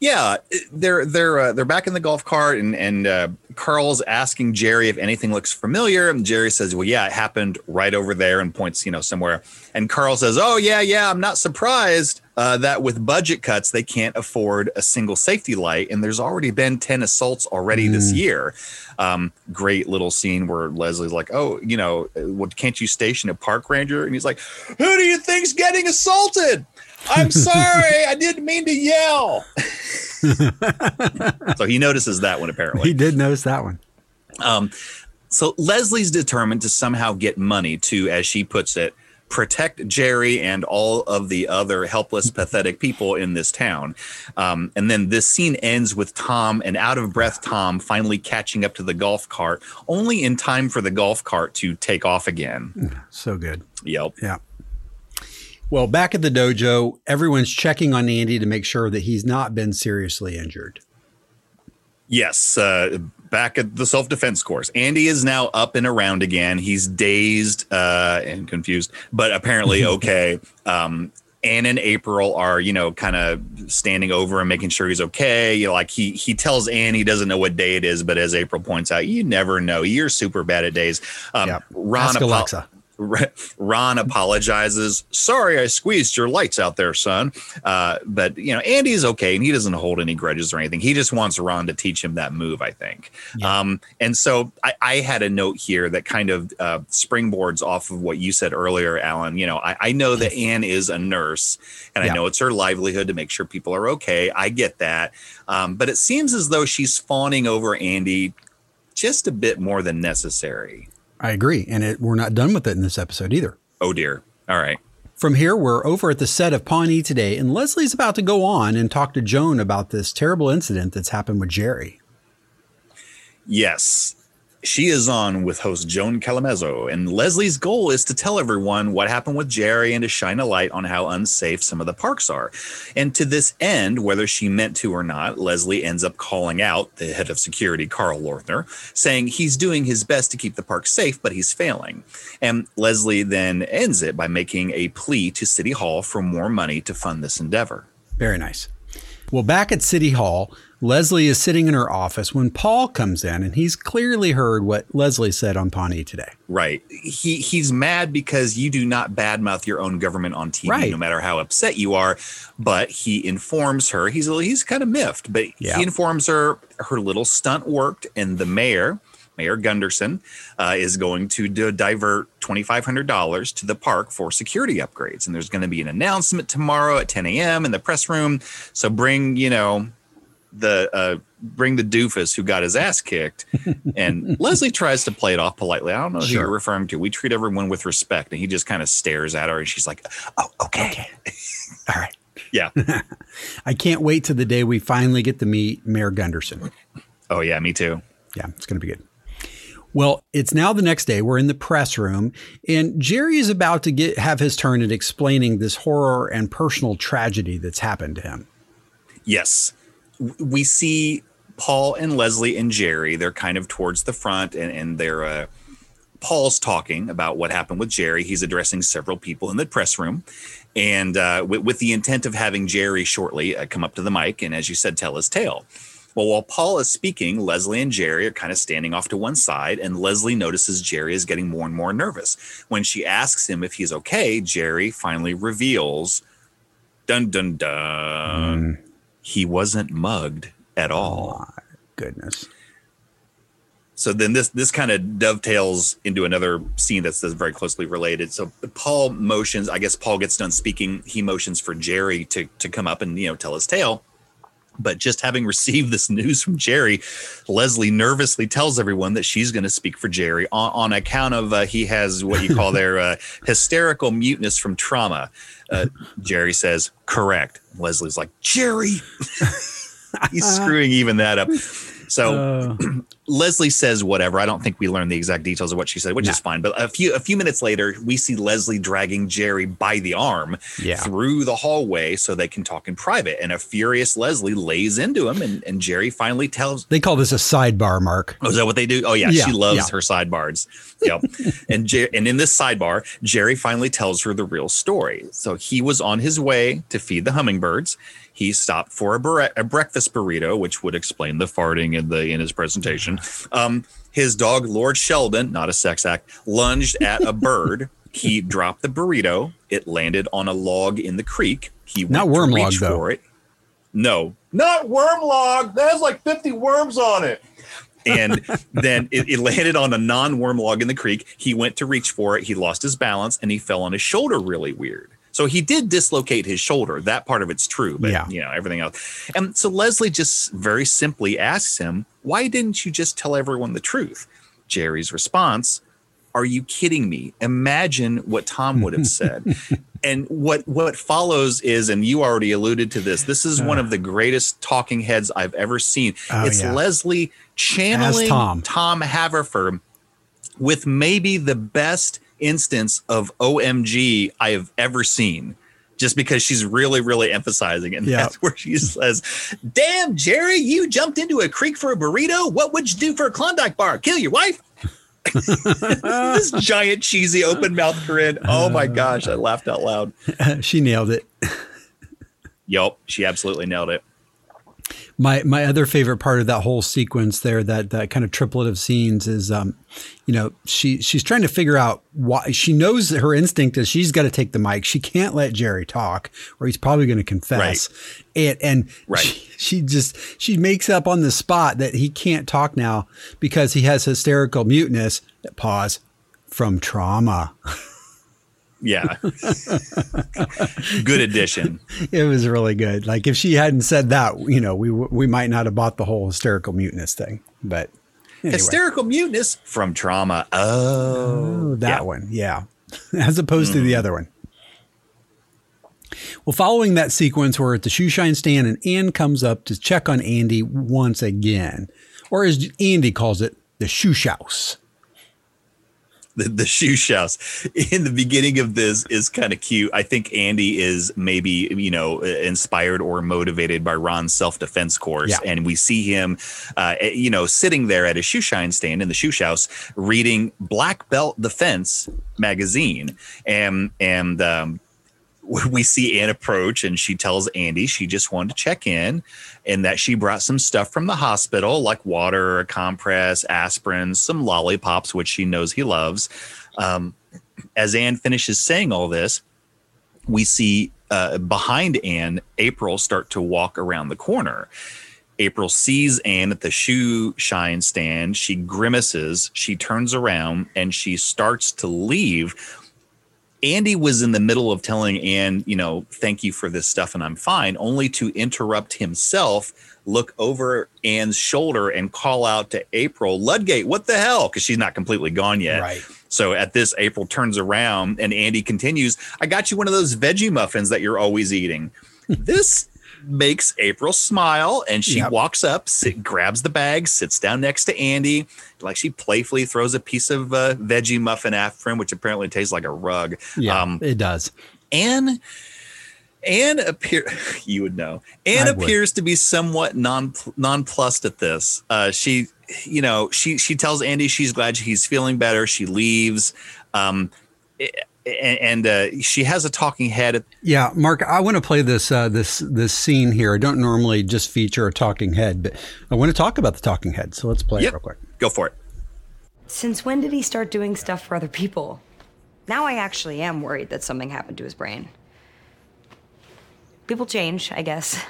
Yeah, they're they're uh, they're back in the golf cart, and and uh, Carl's asking Jerry if anything looks familiar, and Jerry says, "Well, yeah, it happened right over there," and points, you know, somewhere. And Carl says, "Oh yeah, yeah, I'm not surprised uh, that with budget cuts they can't afford a single safety light, and there's already been ten assaults already this year." Um, great little scene where Leslie's like, "Oh, you know, what can't you station a park ranger?" And he's like, "Who do you think's getting assaulted?" I'm <laughs> sorry, I didn't mean to yell. <laughs> so he notices that one apparently. He did notice that one. Um, so Leslie's determined to somehow get money to, as she puts it, protect Jerry and all of the other helpless, pathetic people in this town. Um, and then this scene ends with Tom, and out of breath Tom, finally catching up to the golf cart, only in time for the golf cart to take off again. So good. Yep. Yeah. Well, back at the dojo, everyone's checking on Andy to make sure that he's not been seriously injured. Yes, uh, back at the self defense course. Andy is now up and around again. He's dazed uh, and confused, but apparently <laughs> okay. um, Anne and April are, you know, kind of standing over and making sure he's okay. You know, like he he tells Anne he doesn't know what day it is, but as April points out, you never know. You're super bad at days. Um, Yep. Ron Ask apo- Alexa. Ron apologizes. Sorry, I squeezed your lights out there, son. Uh, but you know, Andy's okay, and he doesn't hold any grudges or anything. He just wants Ron to teach him that move, I think. Um, and so I, I had a note here that kind of uh, springboards off of what you said earlier, Alan. You know, I, I know that Anne is a nurse, and Yeah. I know it's her livelihood to make sure people are okay. I get that, um, but it seems as though she's fawning over Andy just a bit more than necessary. I agree. And it, we're not done with it in this episode either. Oh dear. All right. From here, we're over at the set of Pawnee today, and Leslie's about to go on and talk to Joan about this terrible incident that's happened with Jerry. Yes. She is on with host Joan Callamezzo, and Leslie's goal is to tell everyone what happened with Jerry and to shine a light on how unsafe some of the parks are. And to this end, whether she meant to or not, Leslie ends up calling out the head of security, Carl Lorthner, saying he's doing his best to keep the park safe, but he's failing. And Leslie then ends it by making a plea to City Hall for more money to fund this endeavor. Very nice. Well, back at City Hall, Leslie is sitting in her office when Paul comes in, and he's clearly heard what Leslie said on Pawnee today. Right. He he's mad because you do not badmouth your own government on TV, Right. no matter how upset you are. But he informs her he's he's kind of miffed, but Yeah. he informs her her little stunt worked, and the mayor. Mayor Gunderson uh, is going to divert $2,500 to the park for security upgrades. And there's going to be an announcement tomorrow at 10 a.m. in the press room. So bring, you know, the uh, bring the doofus who got his ass kicked. <laughs> And Leslie tries to play it off politely. I don't know who Sure. you're referring to. We treat everyone with respect. And he just kind of stares at her and she's like, oh, okay. All right. <laughs> Yeah. <laughs> I can't wait to the day we finally get to meet Mayor Gunderson. Oh, yeah, me too. Yeah, it's going to be good. Well, it's now the next day. We're in the press room, and Jerry is about to get have his turn at explaining this horror and personal tragedy that's happened to him. Yes. We see Paul and Leslie and Jerry. They're kind of towards the front, and, and they're uh, Paul's talking about what happened with Jerry. He's addressing several people in the press room, and uh, with, with, the intent of having Jerry shortly uh, come up to the mic and, as you said, tell his tale. Well, while Paul is speaking, Leslie and Jerry are kind of standing off to one side, and Leslie notices Jerry is getting more and more nervous. When she asks him if he's okay, Jerry finally reveals, dun dun dun, mm. He wasn't mugged at oh all. Oh, goodness. So then this this kind of dovetails into another scene that's, that's very closely related. So Paul motions, I guess Paul gets done speaking, he motions for Jerry to to come up and you know tell his tale but just having received this news from Jerry, Leslie nervously tells everyone that she's going to speak for Jerry on, on account of uh, he has what you call their uh, <laughs> hysterical muteness from trauma. Uh, Jerry says, correct. Leslie's like, Jerry. <laughs> He's <laughs> screwing even that up. So uh. <clears throat> Leslie says whatever. I don't think we learned the exact details of what she said, which is fine. But a few a few minutes later, we see Leslie dragging Jerry by the arm yeah. through the hallway so they can talk in private. And a furious Leslie lays into him, and, and Jerry finally tells. They call this a sidebar, Mark. Oh, is that what they do? Oh yeah, yeah she loves yeah. her sidebars. Yep. <laughs> and Jer- and in this sidebar, Jerry finally tells her the real story. So he was on his way to feed the hummingbirds he stopped for a, bre- a breakfast burrito, which would explain the farting in the in his presentation. Um, his dog Lord Sheldon, not a sex act, lunged at a bird. <laughs> he dropped the burrito. It landed on a log in the creek. He not worm log though. For it. No, not worm log. That has like fifty worms on it and <laughs> then it, it, landed on a non-worm log in the creek. He went to reach for it. He lost his balance and he fell on his shoulder really weird. So he did dislocate his shoulder. That part of it's true, but yeah. you know, everything else. And so Leslie just very simply asks him, "Why didn't you just tell everyone the truth?" Jerry's response, "Are you kidding me? Imagine what Tom would have said." <laughs> and what what follows is and you already alluded to this. This is uh, one of the greatest talking heads I've ever seen. Oh, it's yeah. Leslie channeling Tom. Tom Haverford with maybe the best instance of OMG I have ever seen. Just because she's really, really emphasizing, and that's <laughs> where she says, "Damn, Jerry, you jumped into a creek for a burrito. What would you do for a Klondike bar? Kill your wife?" <laughs> this giant cheesy open mouth grin. Oh my gosh, I laughed out loud. <laughs> she nailed it. yep, she absolutely nailed it my my other favorite part of that whole sequence there, that that kind of triplet of scenes, is um, you know, she she's trying to figure out why she knows that her instinct is she's got to take the mic. She can't let Jerry talk, or he's probably going to confess. Right. And and right. she, she just she makes up on the spot that he can't talk now because he has hysterical muteness. Pause from trauma. <laughs> Yeah. good addition. <laughs> It was really good. Like if she hadn't said that, you know, we we might not have bought the whole hysterical muteness thing. But anyway. hysterical muteness from trauma. Oh, oh that yeah. one. Yeah. <laughs> As opposed mm. to the mm. other one. Well, following that sequence, we're at the shoe shine stand, and Ann comes up to check on Andy once again, or as Andy calls it, the shoe shouse <laughs> the, the shoe shouse in the beginning of this is kind of cute. I think Andy is maybe, you know, inspired or motivated by Ron's self defense course. Yeah. And we see him, uh, eh, you know, sitting there at a shoe shine stand in the shoe house reading Black Belt Defense magazine. And, and, um, <laughs> we see Anne approach and she tells Andy she just wanted to check in and that she brought some stuff from the hospital like water, a compress, aspirin, some lollipops, which she knows he loves. Um, as Anne finishes saying all this, we see uh, behind Anne, April start to walk around the corner. April sees Anne at the shoe shine stand. She grimaces, she turns around, and she starts to leave Andy was in the middle of telling Ann, you know, thank you for this stuff and I'm fine, only to interrupt himself, look over Ann's shoulder and call out to April, Ludgate, what the hell? Because she's not completely gone yet. Right. So at this, April turns around and Andy continues, I got you one of those veggie muffins that you're always eating. <laughs> this makes April smile and she yep. walks up, sit, grabs the bag, sits down next to Andy. Like she playfully throws a piece of uh, veggie muffin after him, which apparently tastes like a rug. Yeah, um, it does. And Anne appear <laughs> you would know. Anne appears to be somewhat non nonplussed at this. Uh, she, you know, she she tells Andy she's glad he's feeling better. She leaves. Um, and, uh, she has a talking head. Yeah, Mark, I want to play this uh, this this scene here. I don't normally just feature a talking head, but I want to talk about the talking head. So let's play yep. it real quick. Go for it. Since when did he start doing stuff for other people? Now I actually am worried that something happened to his brain. People change, I guess.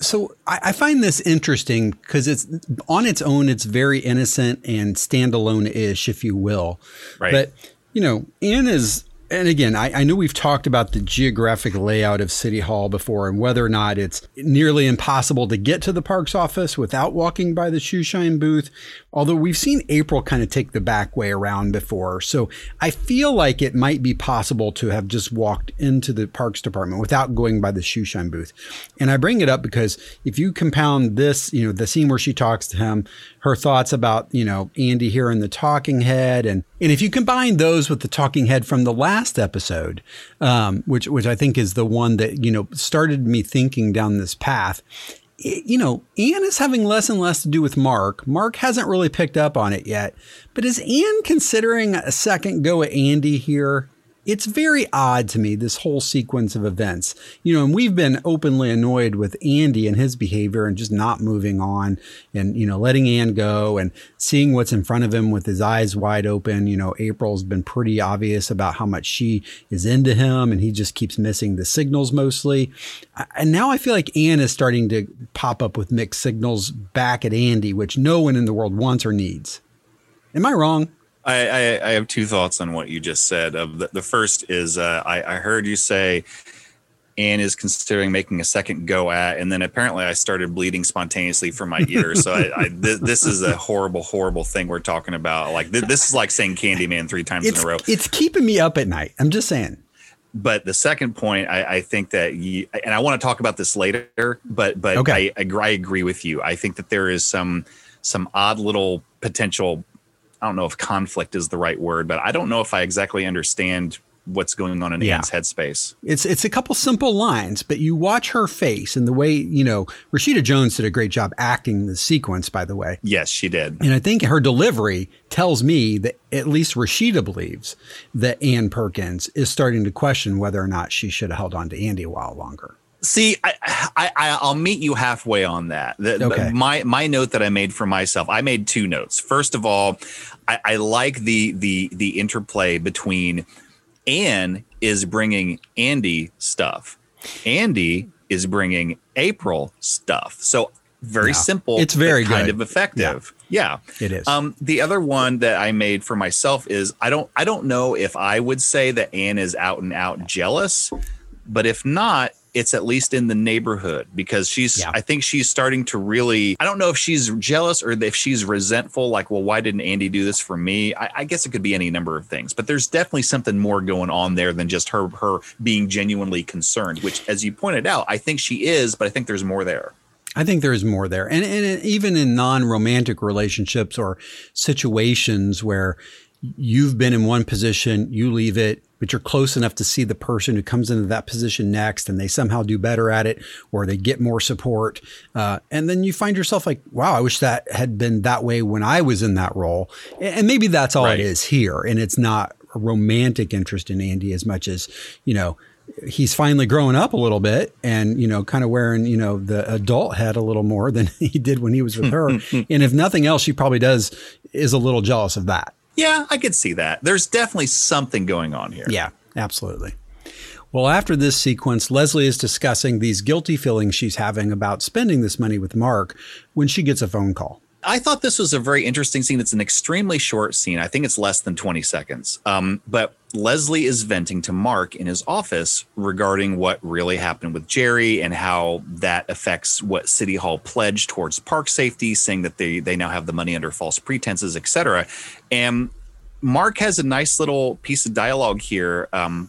So I, I find this interesting because it's on its own, it's very innocent and standalone ish, if you will. Right. But you know, Anne is and again, I, I, know we've talked about the geographic layout of City Hall before and whether or not it's nearly impossible to get to the parks office without walking by the shoeshine booth. Although we've seen April kind of take the back way around before. So I feel like it might be possible to have just walked into the parks department without going by the shoeshine booth. And I bring it up because if you compound this, you know, the scene where she talks to him, her thoughts about, you know, Andy hearing the talking head and and if you combine those with the talking head from the last episode, um, which which I think is the one that you know started me thinking down this path, you know, Anne is having less and less to do with Mark. Mark hasn't really picked up on it yet, but is Anne considering a second go at Andy here? It's very odd to me, this whole sequence of events. You know, and we've been openly annoyed with Andy and his behavior and just not moving on and, you know, letting Anne go and seeing what's in front of him with his eyes wide open. You know, April's been pretty obvious about how much she is into him and he just keeps missing the signals mostly. And now I feel like Anne is starting to pop up with mixed signals back at Andy, which no one in the world wants or needs. Am I wrong? I, I, I have two thoughts on what you just said. Of the, the first is uh, I, I heard you say Anne is considering making a second go at, and then apparently I started bleeding spontaneously from my ears. So I, I th- this is a horrible, horrible thing we're talking about. Like th- this is like saying Candyman three times it's, in a row. It's keeping me up at night. I'm just saying. But the second point, I, I think that you, and I want to talk about this later. But but okay. I, I agree with you. I think that there is some some odd little potential I don't know if conflict is the right word, but I don't know if I exactly understand what's going on in yeah. Anne's headspace. It's it's a couple simple lines, but you watch her face and the way you know Rashida Jones did a great job acting the sequence. By the way, yes, she did, and I think her delivery tells me that at least Rashida believes that Anne Perkins is starting to question whether or not she should have held on to Andy a while longer. See, I, I, I'll meet you halfway on that. The, okay. My my note that I made for myself, I made two notes. First of all, I, I like the the the interplay between Anne is bringing Andy stuff, Andy is bringing April stuff. So very yeah. simple. It's very kind good. of effective. Yeah. yeah. it is. Um, the other one that I made for myself is I don't I don't know if I would say that Anne is out and out jealous, but if not, it's at least in the neighborhood because she's yeah. I think she's starting to really I don't know if she's jealous or if she's resentful like well why didn't Andy do this for me I, I, guess it could be any number of things but there's definitely something more going on there than just her her being genuinely concerned which as you pointed out I think she is but I think there's more there I think there's more there. And, and even in non romantic relationships or situations where you've been in one position, you leave it, but you're close enough to see the person who comes into that position next and they somehow do better at it or they get more support. Uh, and then you find yourself like, wow, I wish that had been that way when I was in that role. And maybe that's all right. it is here. And it's not a romantic interest in Andy as much as, you know, he's finally growing up a little bit and you know kind of wearing you know the adult head a little more than <laughs> he did when he was with her <laughs> and if nothing else she probably does is a little jealous of that yeah, I could see that. There's definitely something going on here. Yeah, absolutely. Well, after this sequence, Leslie is discussing these guilty feelings she's having about spending this money with Mark when she gets a phone call. I thought this was a very interesting scene. It's an extremely short scene. I think it's less than 20 seconds. Um, but Leslie is venting to Mark in his office regarding what really happened with Jerry and how that affects what City Hall pledged towards park safety, saying that they they now have the money under false pretenses, etc. And Mark has a nice little piece of dialogue here um,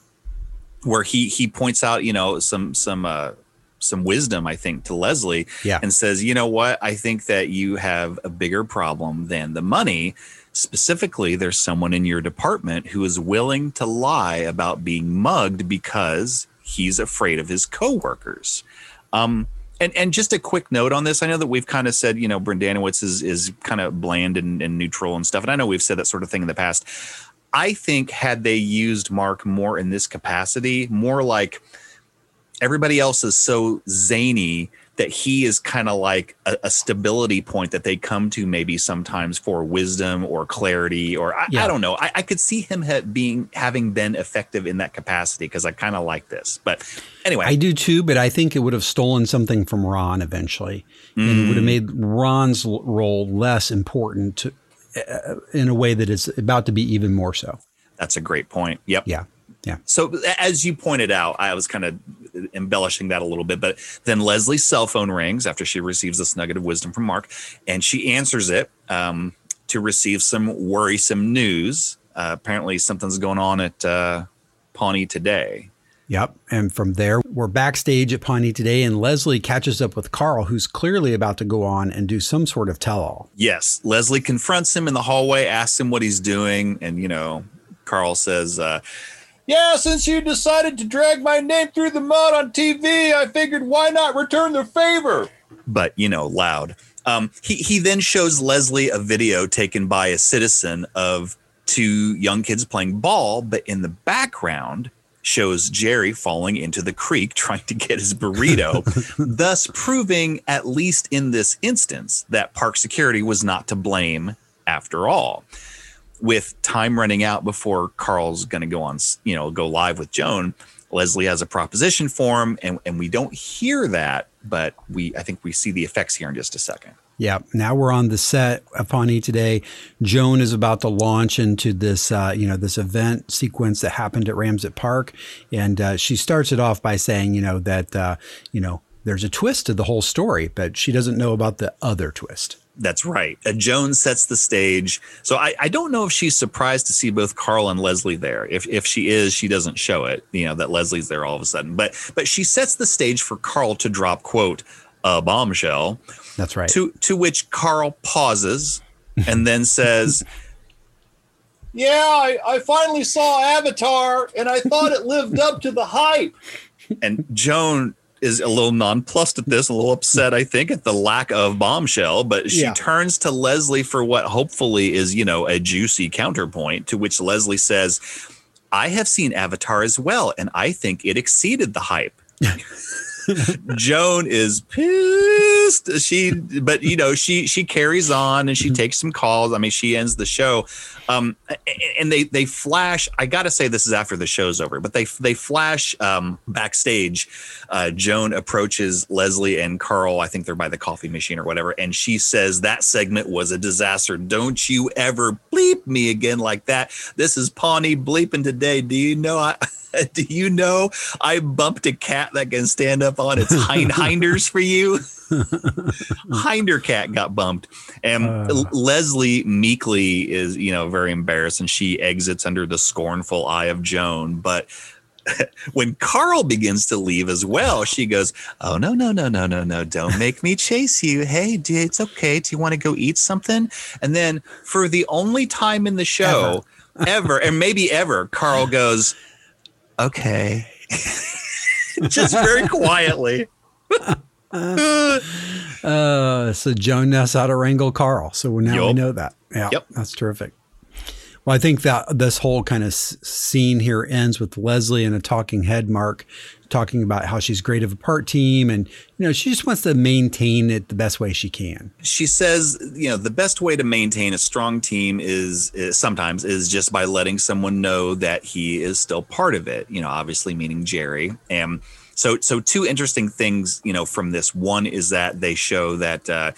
where he he points out, you know, some some uh, some wisdom, I think, to Leslie yeah. and says, you know what? I think that you have a bigger problem than the money. Specifically, there's someone in your department who is willing to lie about being mugged because he's afraid of his coworkers. Um, and and just a quick note on this. I know that we've kind of said, you know, Brendanawicz is is kind of bland and, and neutral and stuff. And I know we've said that sort of thing in the past. I think had they used Mark more in this capacity, more like everybody else is so zany that he is kind of like a, a, stability point that they come to maybe sometimes for wisdom or clarity or I, yeah. I don't know. I, I, could see him ha- being having been effective in that capacity because I kind of like this. But anyway, I do too. But I think it would have stolen something from Ron eventually, mm. and it would have made Ron's role less important to, uh, in a way that is about to be even more so. That's a great point. Yep. Yeah. Yeah. So as you pointed out, I was kind of embellishing that a little bit, but then Leslie's cell phone rings after she receives this nugget of wisdom from Mark, and she answers it um, to receive some worrisome news. Uh, apparently, something's going on at uh, Pawnee today. Yep. And from there, we're backstage at Pawnee today, and Leslie catches up with Carl, who's clearly about to go on and do some sort of tell all. Yes. Leslie confronts him in the hallway, asks him what he's doing. And, you know, Carl says, uh, yeah, since you decided to drag my name through the mud on TV, I figured why not return the favor? But, you know, loud. Um, he, he then shows Leslie a video taken by a citizen of two young kids playing ball, but in the background shows Jerry falling into the creek <laughs> trying to get his burrito, <laughs> thus proving, at least in this instance, that park security was not to blame after all with time running out before Carl's going to go on, you know, go live with Joan, Leslie has a proposition for him, and, and we don't hear that, but we I think we see the effects here in just a second. Yeah. Now we're on the set of Pawnee today. Joan is about to launch into this, uh, you know, this event sequence that happened at Ramsett Park, and uh, she starts it off by saying, you know, that, uh, you know, there's a twist to the whole story, but she doesn't know about the other twist. That's right. Uh, Joan sets the stage. So I, I don't know if she's surprised to see both Carl and Leslie there. If if she is, she doesn't show it. You know that Leslie's there all of a sudden. But but she sets the stage for Carl to drop quote a bombshell. That's right. To to which Carl pauses and then says. <laughs> Yeah, I, I finally saw Avatar and I thought it lived up to the hype. And Joan is a little nonplussed at this, a little upset, I think, at the lack of bombshell. But she yeah. turns to Leslie for what hopefully is, you know, a juicy counterpoint. To which Leslie says, I have seen Avatar as well, and I think it exceeded the hype. <laughs> Joan is pissed. She, but you know, she she carries on and she mm-hmm. takes some calls. I mean, she ends the show, um, and they they flash. I got to say, this is after the show's over, but they they flash um, backstage. Uh, Joan approaches Leslie and Carl. I think they're by the coffee machine or whatever, and she says that segment was a disaster. Don't you ever bleep me again like that. This is Pawnee bleeping today. Do you know I? <laughs> Do you know I bumped a cat that can stand up on its <laughs> hind hinders for you? <laughs> Hinder cat got bumped. And uh. Leslie meekly is, you know, very embarrassed and she exits under the scornful eye of Joan. But <laughs> when Carl begins to leave as well, she goes, Oh, no, no, no, no, no, no. Don't make me chase you. Hey, dude, it's okay. Do you want to go eat something? And then for the only time in the show, ever, <laughs> ever and maybe ever, Carl goes, okay. Just very quietly. <laughs> uh, so Joan knows how to wrangle Carl. So now yep. we know that. Yeah, yep. that's terrific. Well, I think that this whole kind of scene here ends with Leslie and a talking head mark talking about how she's great of a part team and you know she just wants to maintain it the best way she can she says you know the best way to maintain a strong team is, is, sometimes is just by letting someone know that he is still part of it you know obviously meaning jerry and so so two interesting things you know from this one is that they show that uh,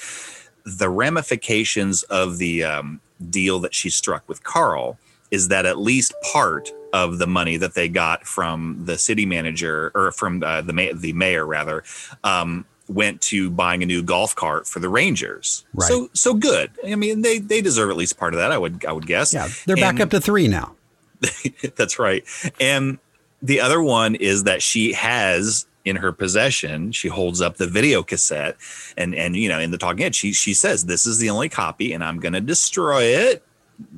the ramifications of the um, deal that she struck with Carl is that at least part of the money that they got from the city manager or from uh, the ma- the mayor rather um, went to buying a new golf cart for the Rangers. Right. So so good. I mean, they they deserve at least part of that. I would I would guess. Yeah, they're and, back up to three now. <laughs> that's right. And the other one is that she has in her possession. She holds up the video cassette and and you know in the talking head she she says this is the only copy and I'm going to destroy it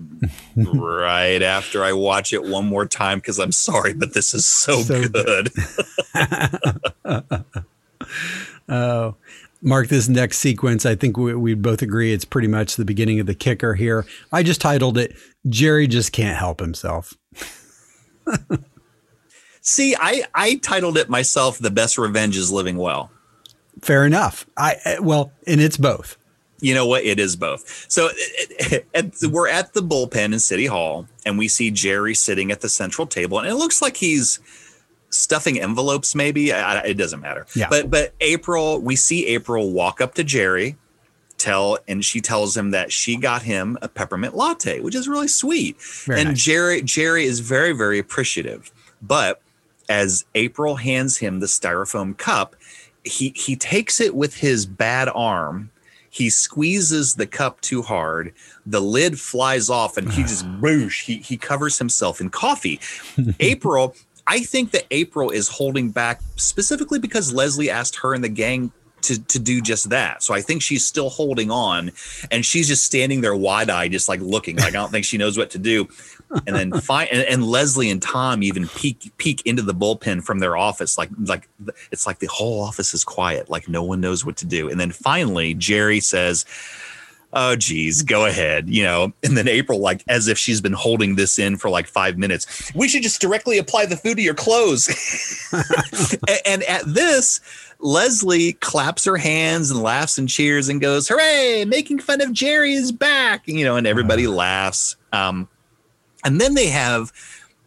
<laughs> right after I watch it one more time because I'm sorry but this is so, so good. <laughs> oh. Mark, this next sequence, I think we, we both agree it's pretty much the beginning of the kicker here. I just titled it Jerry Just Can't Help Himself. <laughs> See, I I titled it myself. The best revenge is living well. Fair enough. I well, and it's both. You know what? It is both. So at, we're at the bullpen in City Hall, and we see Jerry sitting at the central table, and it looks like he's stuffing envelopes. Maybe I, it doesn't matter. Yeah. But but April, we see April walk up to Jerry, tell, and she tells him that she got him a peppermint latte, which is really sweet. Very and nice. Jerry Jerry is very very appreciative, but as April hands him the styrofoam cup, he he takes it with his bad arm. He squeezes the cup too hard. The lid flies off, and he <sighs> just boosh. He he covers himself in coffee. <laughs> April, I think that April is holding back specifically because Leslie asked her and the gang to to do just that. So I think she's still holding on, and she's just standing there wide eyed, just like looking. Like I don't think she knows what to do and then find and, and, Leslie and Tom even peek peek into the bullpen from their office like like it's like the whole office is quiet like no one knows what to do and then finally Jerry says oh geez go ahead you know and then April like as if she's been holding this in for like five minutes we should just directly apply the food to your clothes <laughs> and, and at this Leslie claps her hands and laughs and cheers and goes, "Hooray! Making fun of Jerry is back!" You know, and everybody uh, laughs. Um, and then they have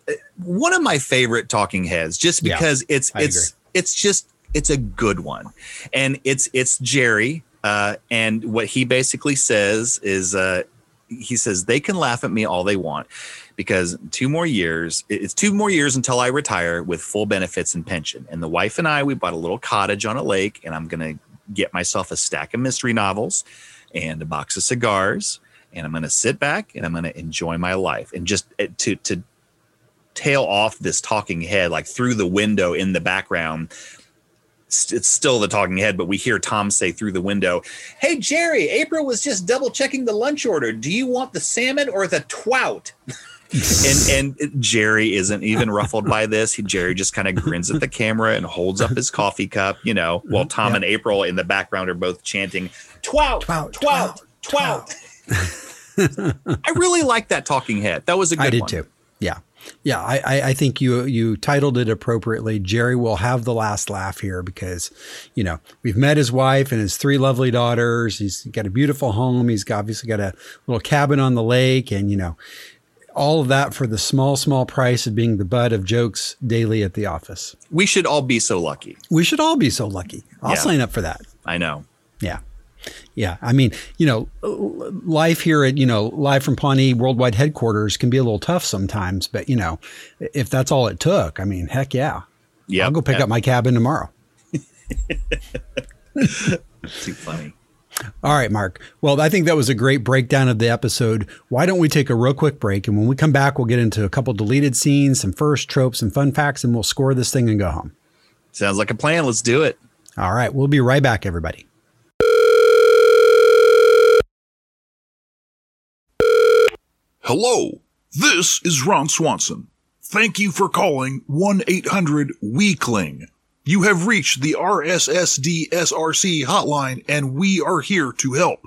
uh, one of my favorite talking heads, just because yeah, it's I it's agree. it's just it's a good one, and it's it's Jerry, uh, and what he basically says is uh, he says they can laugh at me all they want because two more years it's two more years until I retire with full benefits and pension. And the wife and I we bought a little cottage on a lake, and I'm gonna get myself a stack of mystery novels and a box of cigars and I'm going to sit back and I'm going to enjoy my life and just eh, to to tail off this talking head like through the window in the background it's still the talking head, but we hear Tom say through the window, Hey, Jerry, April was just double checking the lunch order. Do you want the salmon or the twout? <laughs> and and Jerry isn't even ruffled by this. He, Jerry just kind of grins at the camera and holds up his coffee cup, you know, while Tom yeah. and April in the background are both chanting, Twat, twat, twat, twat. twat. <laughs> I really like that talking head. That was a good one. I did one. too. Yeah. Yeah, I, I think you you titled it appropriately. Jerry will have the last laugh here because, you know, we've met his wife and his three lovely daughters. He's got a beautiful home. He's obviously got a little cabin on the lake, and you know, all of that for the small small price of being the butt of jokes daily at the office. We should all be so lucky. We should all be so lucky. I'll yeah. sign up for that. I know. Yeah. Yeah, I mean, you know, life here at you know live from Pawnee Worldwide headquarters can be a little tough sometimes, but you know, if that's all it took, I mean, heck yeah, yeah, I'll go pick up my cabin tomorrow. <laughs> Too funny. All right, Mark. Well, I think that was a great breakdown of the episode. Why don't we take a real quick break? And when we come back, we'll get into a couple deleted scenes, some first tropes, and fun facts, and we'll score this thing and go home. Sounds like a plan. Let's do it. All right. We'll be right back, everybody. Hello, this is Ron Swanson. Thank you for calling 1 800 Weakling. You have reached the RSSD SRC hotline and we are here to help.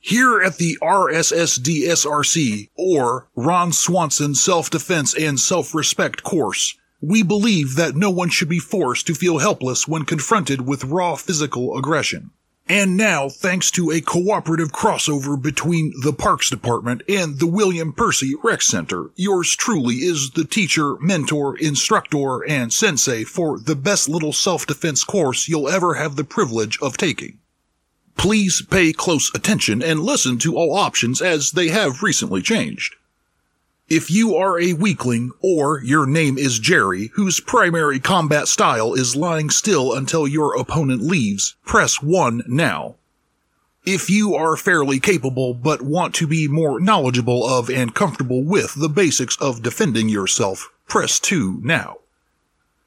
Here at the RSSD SRC, or Ron Swanson Self Defense and Self Respect course, we believe that no one should be forced to feel helpless when confronted with raw physical aggression. And now, thanks to a cooperative crossover between the Parks Department and the William Percy Rec Center, yours truly is the teacher, mentor, instructor, and sensei for the best little self-defense course you'll ever have the privilege of taking. Please pay close attention and listen to all options as they have recently changed. If you are a weakling, or your name is Jerry, whose primary combat style is lying still until your opponent leaves, press 1 now. If you are fairly capable but want to be more knowledgeable of and comfortable with the basics of defending yourself, press 2 now.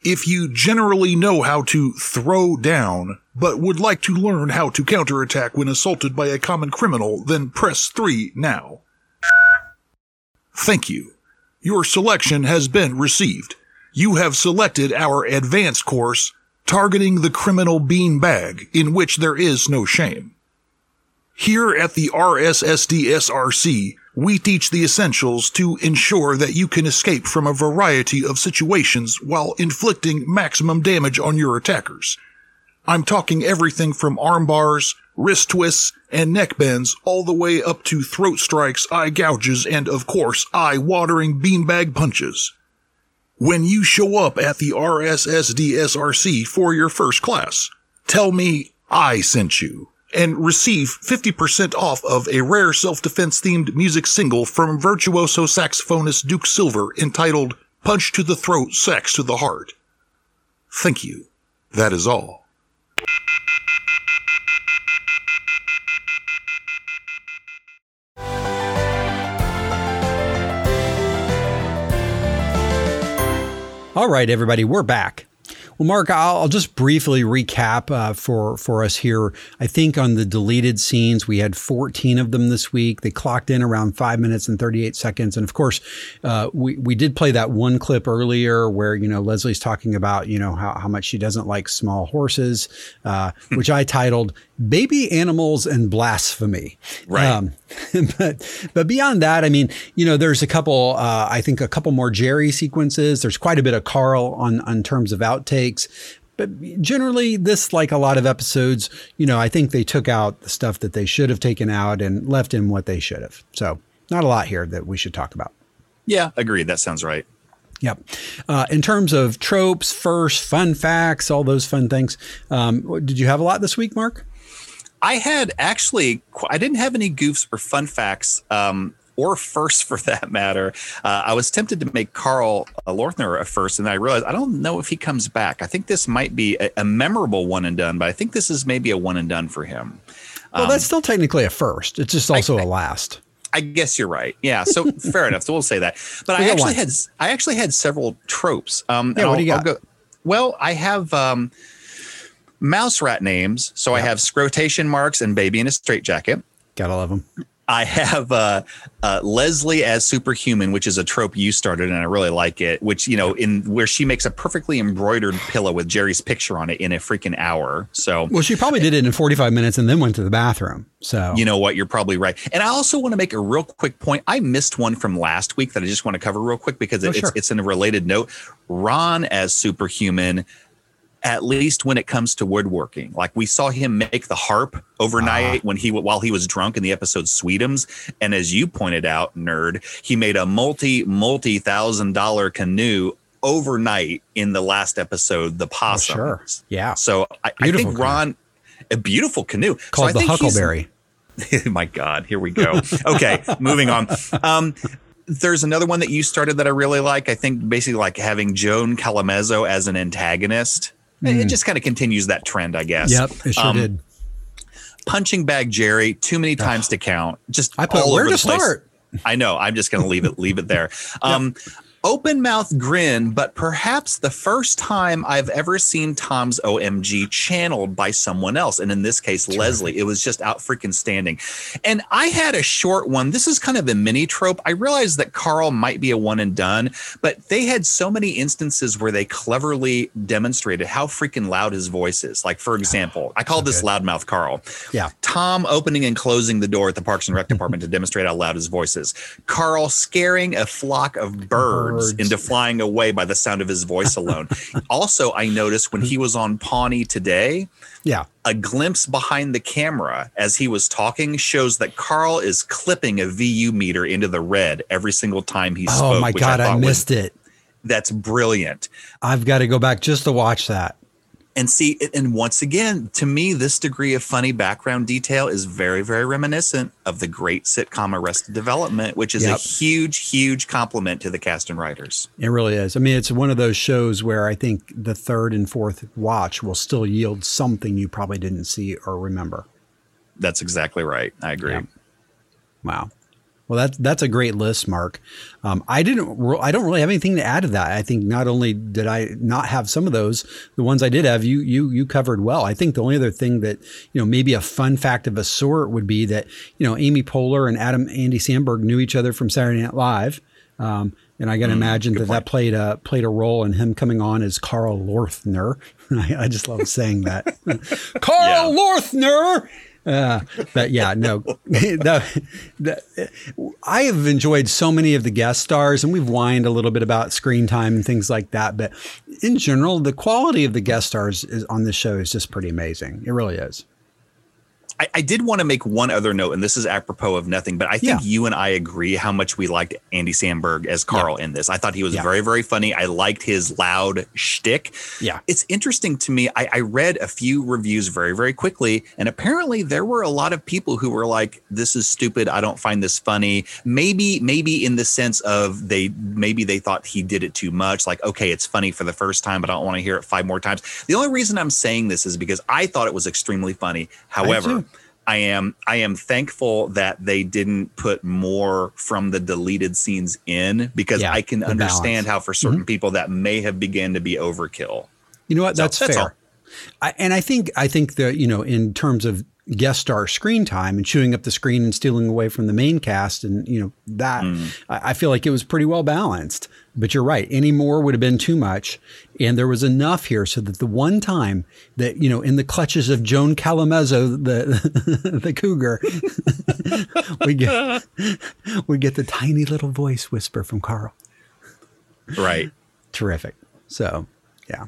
If you generally know how to throw down, but would like to learn how to counterattack when assaulted by a common criminal, then press 3 now. Thank you. Your selection has been received. You have selected our advanced course, Targeting the Criminal Bean Bag, in which there is no shame. Here at the RSSDSRC, we teach the essentials to ensure that you can escape from a variety of situations while inflicting maximum damage on your attackers. I'm talking everything from arm bars, wrist twists, and neck bends all the way up to throat strikes, eye gouges, and of course, eye-watering beanbag punches. When you show up at the RSSDSRC for your first class, tell me I sent you and receive 50% off of a rare self-defense themed music single from virtuoso saxophonist Duke Silver entitled Punch to the Throat, Sax to the Heart. Thank you. That is all. All right, everybody, we're back. Well, Mark, I'll, I'll just briefly recap uh, for for us here. I think on the deleted scenes, we had 14 of them this week. They clocked in around five minutes and 38 seconds, and of course, uh, we we did play that one clip earlier where you know Leslie's talking about you know how, how much she doesn't like small horses, uh, which I titled "Baby Animals and Blasphemy." Right. Um, <laughs> but but beyond that, I mean, you know, there's a couple. Uh, I think a couple more Jerry sequences. There's quite a bit of Carl on on terms of outtakes. But generally, this, like a lot of episodes, you know, I think they took out the stuff that they should have taken out and left in what they should have. So, not a lot here that we should talk about. Yeah, agreed. That sounds right. Yep. Uh, in terms of tropes, first, fun facts, all those fun things, um, did you have a lot this week, Mark? I had actually, I didn't have any goofs or fun facts. Um, or first for <laughs> that matter. Uh, I was tempted to make Carl uh, Lorthner a first, and I realized I don't know if he comes back. I think this might be a, a memorable one and done, but I think this is maybe a one and done for him. Well, um, that's still technically a first. It's just also I, a last. I guess you're right. Yeah. So <laughs> fair enough. So we'll say that. But we I actually one. had I actually had several tropes. Um, yeah. What do you got? Go, well, I have um, mouse rat names. So yeah. I have scrotation marks and baby in a straitjacket. Gotta love them. I have uh, uh, Leslie as superhuman, which is a trope you started, and I really like it. Which you know, in where she makes a perfectly embroidered pillow with Jerry's picture on it in a freaking hour. So, well, she probably did it in 45 minutes and then went to the bathroom. So, you know what? You're probably right. And I also want to make a real quick point. I missed one from last week that I just want to cover real quick because oh, it's sure. it's in a related note. Ron as superhuman at least when it comes to woodworking. Like we saw him make the harp overnight uh, when he while he was drunk in the episode Sweetums, and as you pointed out, nerd, he made a multi multi thousand dollar canoe overnight in the last episode, the possum. Oh, sure. Yeah. So I, I think canoe. Ron, a beautiful canoe called so the Huckleberry. <laughs> my God, here we go. Okay, moving on. Um, there's another one that you started that I really like. I think basically like having Joan Callamezzo as an antagonist. Mm. It just kind of continues that trend, I guess. Yep, it sure um, did. Punching bag Jerry, too many times to count. Just I put where to start. I know. I'm just going to leave it leave it there. <laughs> Um, open mouth grin, but perhaps the first time I've ever seen Tom's OMG channeled by someone else. And in this case, Leslie. It was just out freaking standing. And I had a short one. This is kind of a mini trope. I realized that Carl might be a one and done, but they had so many instances where they cleverly demonstrated how freaking loud his voice is. Like, for example, I call this loudmouth Carl. Yeah. Tom opening and closing the door at the Parks and Rec <laughs> department to demonstrate how loud his voice is. Carl scaring a flock of birds birds, into flying away by the sound of his voice alone. <laughs> also, I noticed when he was on Pawnee today, yeah, a glimpse behind the camera as he was talking shows that Carl is clipping a VU meter into the red every single time he oh spoke. Oh my god, I, I missed was, it. That's brilliant. I've got to go back just to watch that and see and once again to me this degree of funny background detail is very very reminiscent of the great sitcom arrested development which is yep. a huge huge compliment to the cast and writers. It really is. I mean it's one of those shows where i think the third and fourth watch will still yield something you probably didn't see or remember. That's exactly right. I agree. Yeah. wow Well, that's that's a great list, Mark. Um, I didn't. I don't really have anything to add to that. I think not only did I not have some of those, the ones I did have, you you you covered well. I think the only other thing that you know maybe a fun fact of a sort would be that you know Amy Poehler and Adam Andy Samberg knew each other from Saturday Night Live. Um, and I can mm, imagine that point. that played a played a role in him coming on as Carl Lorthner. <laughs> I, I just love saying that, <laughs> Carl yeah. Lorthner. Uh, but yeah, no, <laughs> <laughs> the, the, I have enjoyed so many of the guest stars, and we've whined a little bit about screen time and things like that. But in general, the quality of the guest stars is, on this show is just pretty amazing. It really is. I, I, did want to make one other note, and this is apropos of nothing, but I think yeah. you and I agree how much we liked Andy Samberg as Carl yeah. in this. I thought he was yeah. very, very funny. I liked his loud shtick. Yeah. It's interesting to me. I, I, read a few reviews very, very quickly, and apparently there were a lot of people who were like, This is stupid. I don't find this funny. Maybe, maybe in the sense of they maybe they thought he did it too much. Like, okay, it's funny for the first time, but I don't want to hear it five more times. The only reason I'm saying this is because I thought it was extremely funny. However, I am I am thankful that they didn't put more from the deleted scenes in because yeah, I can understand balance. how for certain mm-hmm. people that may have begun to be overkill. You know what? That's, so, that's fair. I, and I think I think that you know in terms of guest star screen time and chewing up the screen and stealing away from the main cast and you know that mm. I, I, feel like it was pretty well balanced. But you're right. Any more would have been too much. And there was enough here so that the one time that you know in the clutches of joan callamezzo the <laughs> the cougar <laughs> we get <laughs> we get the tiny little voice whisper from carl. Right. Terrific. So yeah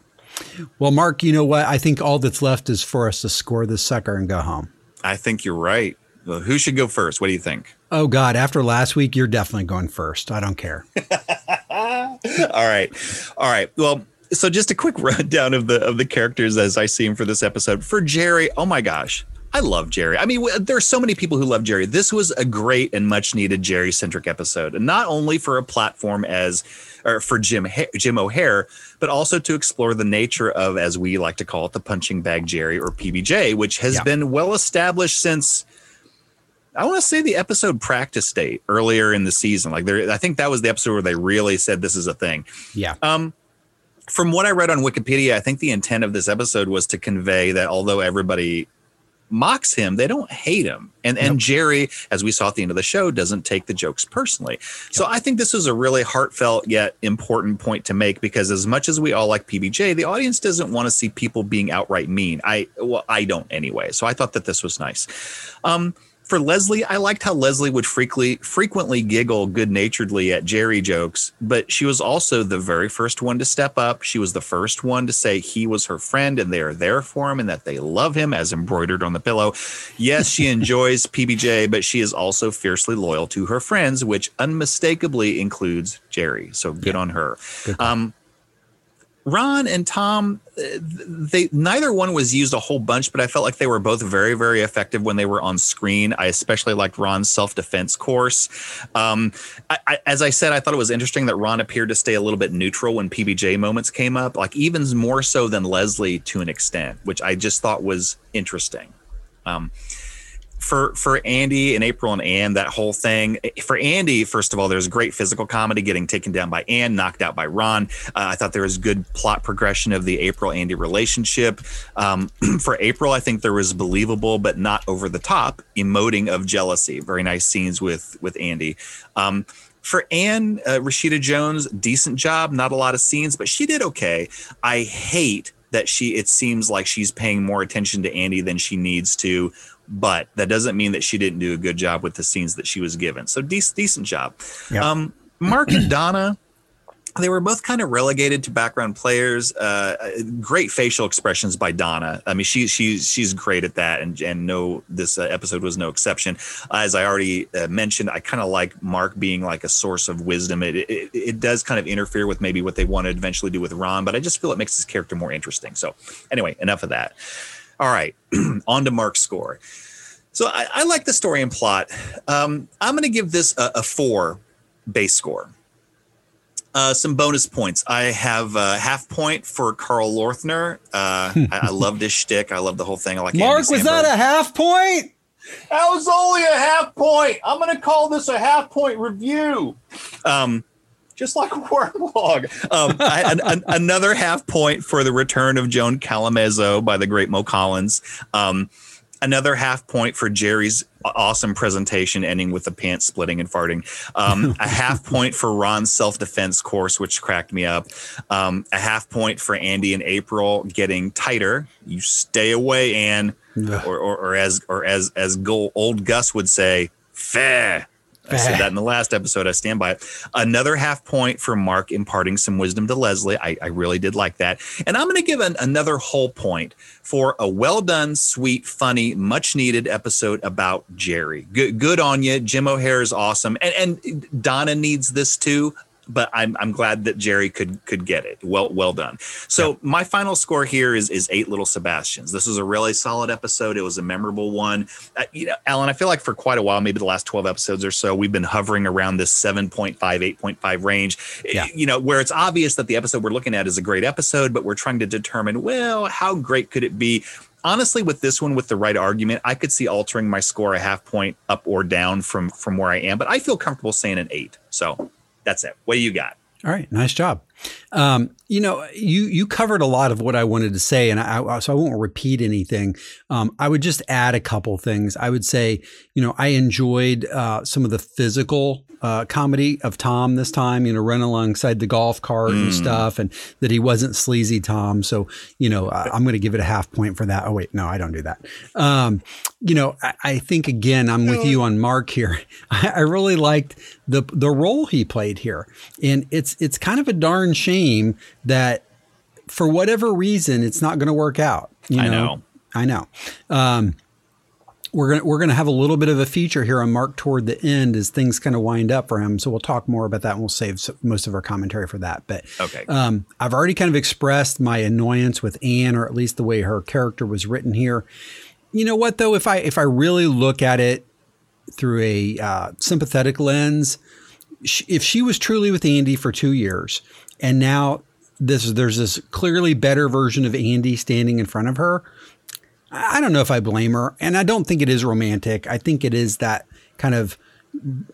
well, Mark, you know what? I think all that's left is for us to score this sucker and go home. I think you're right. Well, who should go first? What do you think? Oh God! After last week, you're definitely going first. I don't care. <laughs> all right, all right. Well, so just a quick <laughs> rundown of the of the characters as I see them for this episode. For Jerry, oh my gosh, I love Jerry. I mean, there are so many people who love Jerry. This was a great and much needed Jerry centric episode, and not only for a platform as or for Jim Jim O'Heir, but also to explore the nature of, as we like to call it, the punching bag Jerry or PBJ, which has yeah. been well established since. I want to say the episode practice date earlier in the season. Like there, I think that was the episode where they really said this is a thing. Yeah. Um, from what I read on Wikipedia, I think the intent of this episode was to convey that although everybody mocks him. They don't hate him. And and Jerry, as we saw at the end of the show, doesn't take the jokes personally. Yep. So I think this is a really heartfelt yet important point to make because as much as we all like PBJ, the audience doesn't want to see people being outright mean. I well, I don't anyway. So I thought that this was nice. Um, for Leslie, I liked how Leslie would frequently frequently giggle good naturedly at Jerry jokes, but she was also the very first one to step up. She was the first one to say he was her friend and they are there for him and that they love him as embroidered on the pillow. Yes, she enjoys <laughs> PBJ, but she is also fiercely loyal to her friends, which unmistakably includes Jerry. So good yeah. on her. Good um, Ron and Tom, they neither one was used a whole bunch, but I felt like they were both very, very effective when they were on screen. I especially liked Ron's self defense course. Um, I, I, as I said, I thought it was interesting that Ron appeared to stay a little bit neutral when PBJ moments came up, like even more so than Leslie to an extent, which I just thought was interesting. Um, for for Andy and April and Ann, that whole thing. For Andy, first of all, there's great physical comedy getting taken down by Ann, knocked out by Ron. Uh, I thought there was good plot progression of the April Andy relationship. Um, <clears throat> for April, I think there was believable but not over the top emoting of jealousy. Very nice scenes with with Andy. Um, for Ann, uh, Rashida Jones, decent job. Not a lot of scenes, but she did okay. I hate that she. It seems like she's paying more attention to Andy than she needs to but that doesn't mean that she didn't do a good job with the scenes that she was given. So de- decent job. Yep. Um, Mark and Donna, they were both kind of relegated to background players. Uh, great facial expressions by Donna. I mean, she, she's she's great at that, and and no, this uh, episode was no exception. as I already uh, mentioned, I kind of like Mark being like a source of wisdom. It, it, it does kind of interfere with maybe what they want to eventually do with Ron, but I just feel it makes his character more interesting. So anyway, enough of that. All right, <clears throat> on to Mark's score. So I, I like the story and plot. Um, I'm going to give this a, a, four base score. Uh, some bonus points. I have a half point for Carl Lorthner. Uh, I, I love this shtick. I love the whole thing. I like Mark. Was that a half point? That was only a half point. I'm going to call this a half point review. Um, just like Wormlog. Um, I, an, another half point for the return of Joan Callamezzo by the great Mo Collins. Um, another half point for Jerry's awesome presentation ending with the pants splitting and farting. Um, a half point for Ron's self defense course, which cracked me up. Um, a half point for Andy and April getting tighter. You stay away, Ann, or, or, or, as or as as old Gus would say, fair. I said that in <laughs> the last episode. I stand by it. Another half point for Mark imparting some wisdom to Leslie. I, I really did like that. And I'm going to give an, another whole point for a well done, sweet, funny, much needed episode about Jerry. Good, good on you. Jim O'Heir is awesome. And, and Donna needs this too but I'm I'm glad that Jerry could could get it. Well well done. So yeah. my final score here is is eight little Sebastians. This was a really solid episode. It was a memorable one. Uh, you know, Alan, I feel like for quite a while, maybe the last 12 episodes or so, we've been hovering around this 7.5, 8.5 range. Yeah. You know, where it's obvious that the episode we're looking at is a great episode, but we're trying to determine, well, how great could it be? honestly with this one with the right argument i could see altering my score a half point up or down from from where i am but i feel comfortable saying an eight so that's it. What do you got? All right, nice job. Um, you know, you you covered a lot of what I wanted to say, and I, so I won't repeat anything. Um, I would just add a couple things. I would say, you know, I enjoyed uh, some of the physical uh, comedy of Tom this time. You know, running alongside the golf cart mm. and stuff, and that he wasn't sleazy Tom. So, you know, I, am going to give it a half point for that. Oh wait, no, I don't do that. Um, you know, I, I, think again, I'm with you on Mark here. <laughs> I, I really liked the the role he played here, and it's it's kind of a darn shame that for whatever reason it's not going to work out. You know? I know. I know. Um, we're gonna we're gonna have a little bit of a feature here on Mark toward the end as things kind of wind up for him. So we'll talk more about that, and we'll save most of our commentary for that. But okay, um, I've already kind of expressed my annoyance with Ann, or at least the way her character was written here. You know what though? If I if I really look at it through a uh, sympathetic lens, if she was truly with Andy for two years, and now this there's this clearly better version of Andy standing in front of her. I don't know if I blame her, and I don't think it is romantic. I think it is that kind of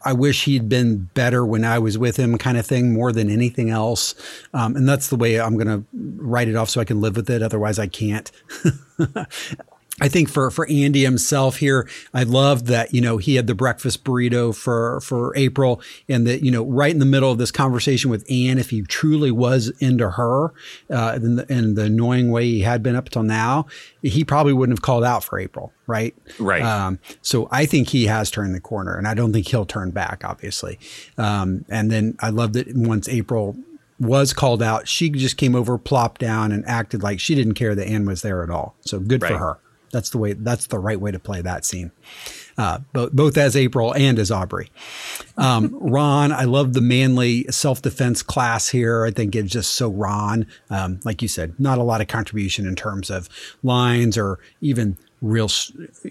I wish he'd been better when I was with him kind of thing more than anything else. Um, and that's the way I'm going to write it off so I can live with it. Otherwise, I can't. <laughs> I think for for Andy himself here, I love that you know he had the breakfast burrito for for April, and that you know right in the middle of this conversation with Ann, if he truly was into her, uh, in, the, in the annoying way he had been up till now, he probably wouldn't have called out for April, right? Right. Um, so I think he has turned the corner, and I don't think he'll turn back, obviously. Um, and then I love that once April was called out, she just came over, plopped down, and acted like she didn't care that Ann was there at all. So good right. for her. That's the way. That's the right way to play that scene. Uh, both, both as April and as Aubrey. Um, <laughs> Ron, I love the manly self defense class here. I think it's just so Ron. Um, like you said, not a lot of contribution in terms of lines or even real,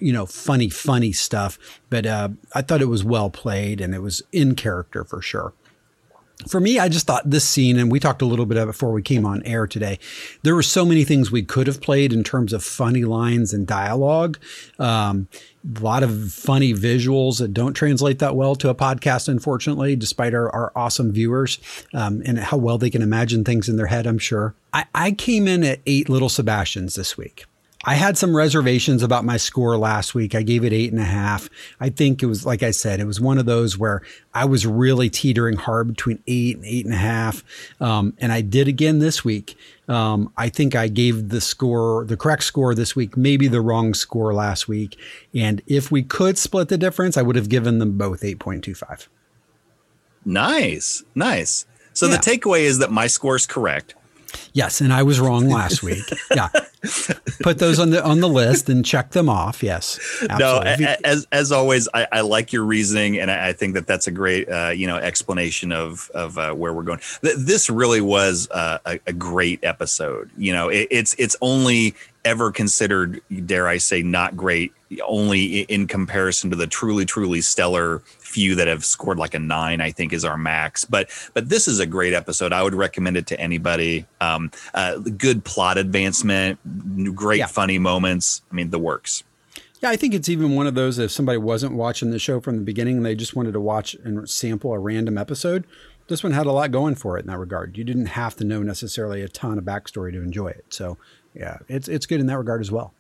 you know, funny, funny stuff. But uh, I thought it was well played and it was in character for sure for me, I just thought this scene, and we talked a little bit of it before we came on air today. There were so many things we could have played in terms of funny lines and dialogue. Um, a lot of funny visuals that don't translate that well to a podcast, unfortunately, despite our, our awesome viewers um, and how well they can imagine things in their head, I'm sure. I, I came in at eight little Sebastians this week. I had some reservations about my score last week. I gave it eight and a half. I think it was, like I said, it was one of those where I was really teetering hard between eight and eight and a half. Um, and I did again this week. Um, I think I gave the score, the correct score this week, maybe the wrong score last week. And if we could split the difference, I would have given them both 8.25. Nice. Nice. So yeah. the takeaway is that my score is correct. Yes, and I was wrong last week. <laughs> Yeah, put those on the on the list and check them off. Yes, absolutely. no. As as always, I, I like your reasoning, and I, I think that that's a great uh, you know explanation of of uh, where we're going. This really was uh, a, a, great episode. You know, it, it's it's only ever considered, dare I say, not great, only in comparison to the truly truly stellar few that have scored like a nine, I think is our max. But but this is a great episode. I would recommend it to anybody. Um, uh, good plot advancement, great yeah. funny moments. I mean, the works. Yeah, I think it's even one of those if somebody wasn't watching the show from the beginning and they just wanted to watch and sample a random episode, this one had a lot going for it in that regard. You didn't have to know necessarily a ton of backstory to enjoy it. So, yeah, it's it's good in that regard as well.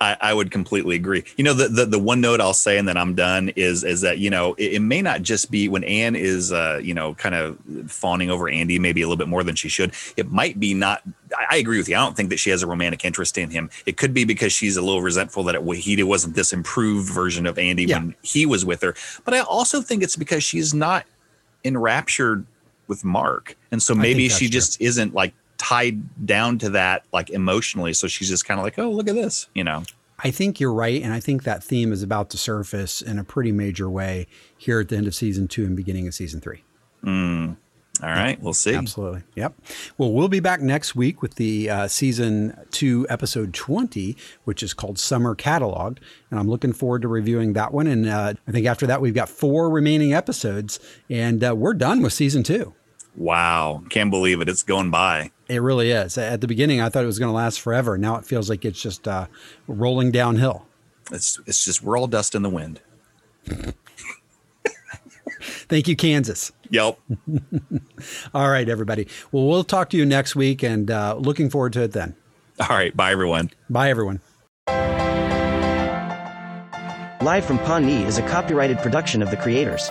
I, I, would completely agree. You know, the, the, the one note I'll say, and then I'm done, is is that you know it, it may not just be when Ann is uh, you know kind of fawning over Andy maybe a little bit more than she should. It might be not. I, I agree with you. I don't think that she has a romantic interest in him. It could be because she's a little resentful that it, he wasn't this improved version of Andy yeah. when he was with her. But I also think it's because she's not enraptured with Mark, and so maybe she true. just isn't like tied down to that like emotionally. So she's just kind of like, oh, look at this, you know. I think you're right. And I think that theme is about to surface in a pretty major way here at the end of season two and beginning of season three. Mm. All right, we'll see. Absolutely. Yep. Well, we'll be back next week with the uh, season two, episode 20, which is called Summer Catalog. And I'm looking forward to reviewing that one. And uh, I think after that, we've got four remaining episodes, and uh, we're done with season two. Wow. Can't believe it. It's going by. It really is. At the beginning, I thought it was going to last forever. Now it feels like it's just uh, rolling downhill. It's, it's just, we're all dust in the wind. <laughs> Thank you, Kansas. Yep. <laughs> all right, everybody. Well, we'll talk to you next week and uh, looking forward to it then. All right. Bye, everyone. Bye, everyone. Live from Pawnee is a copyrighted production of the creators.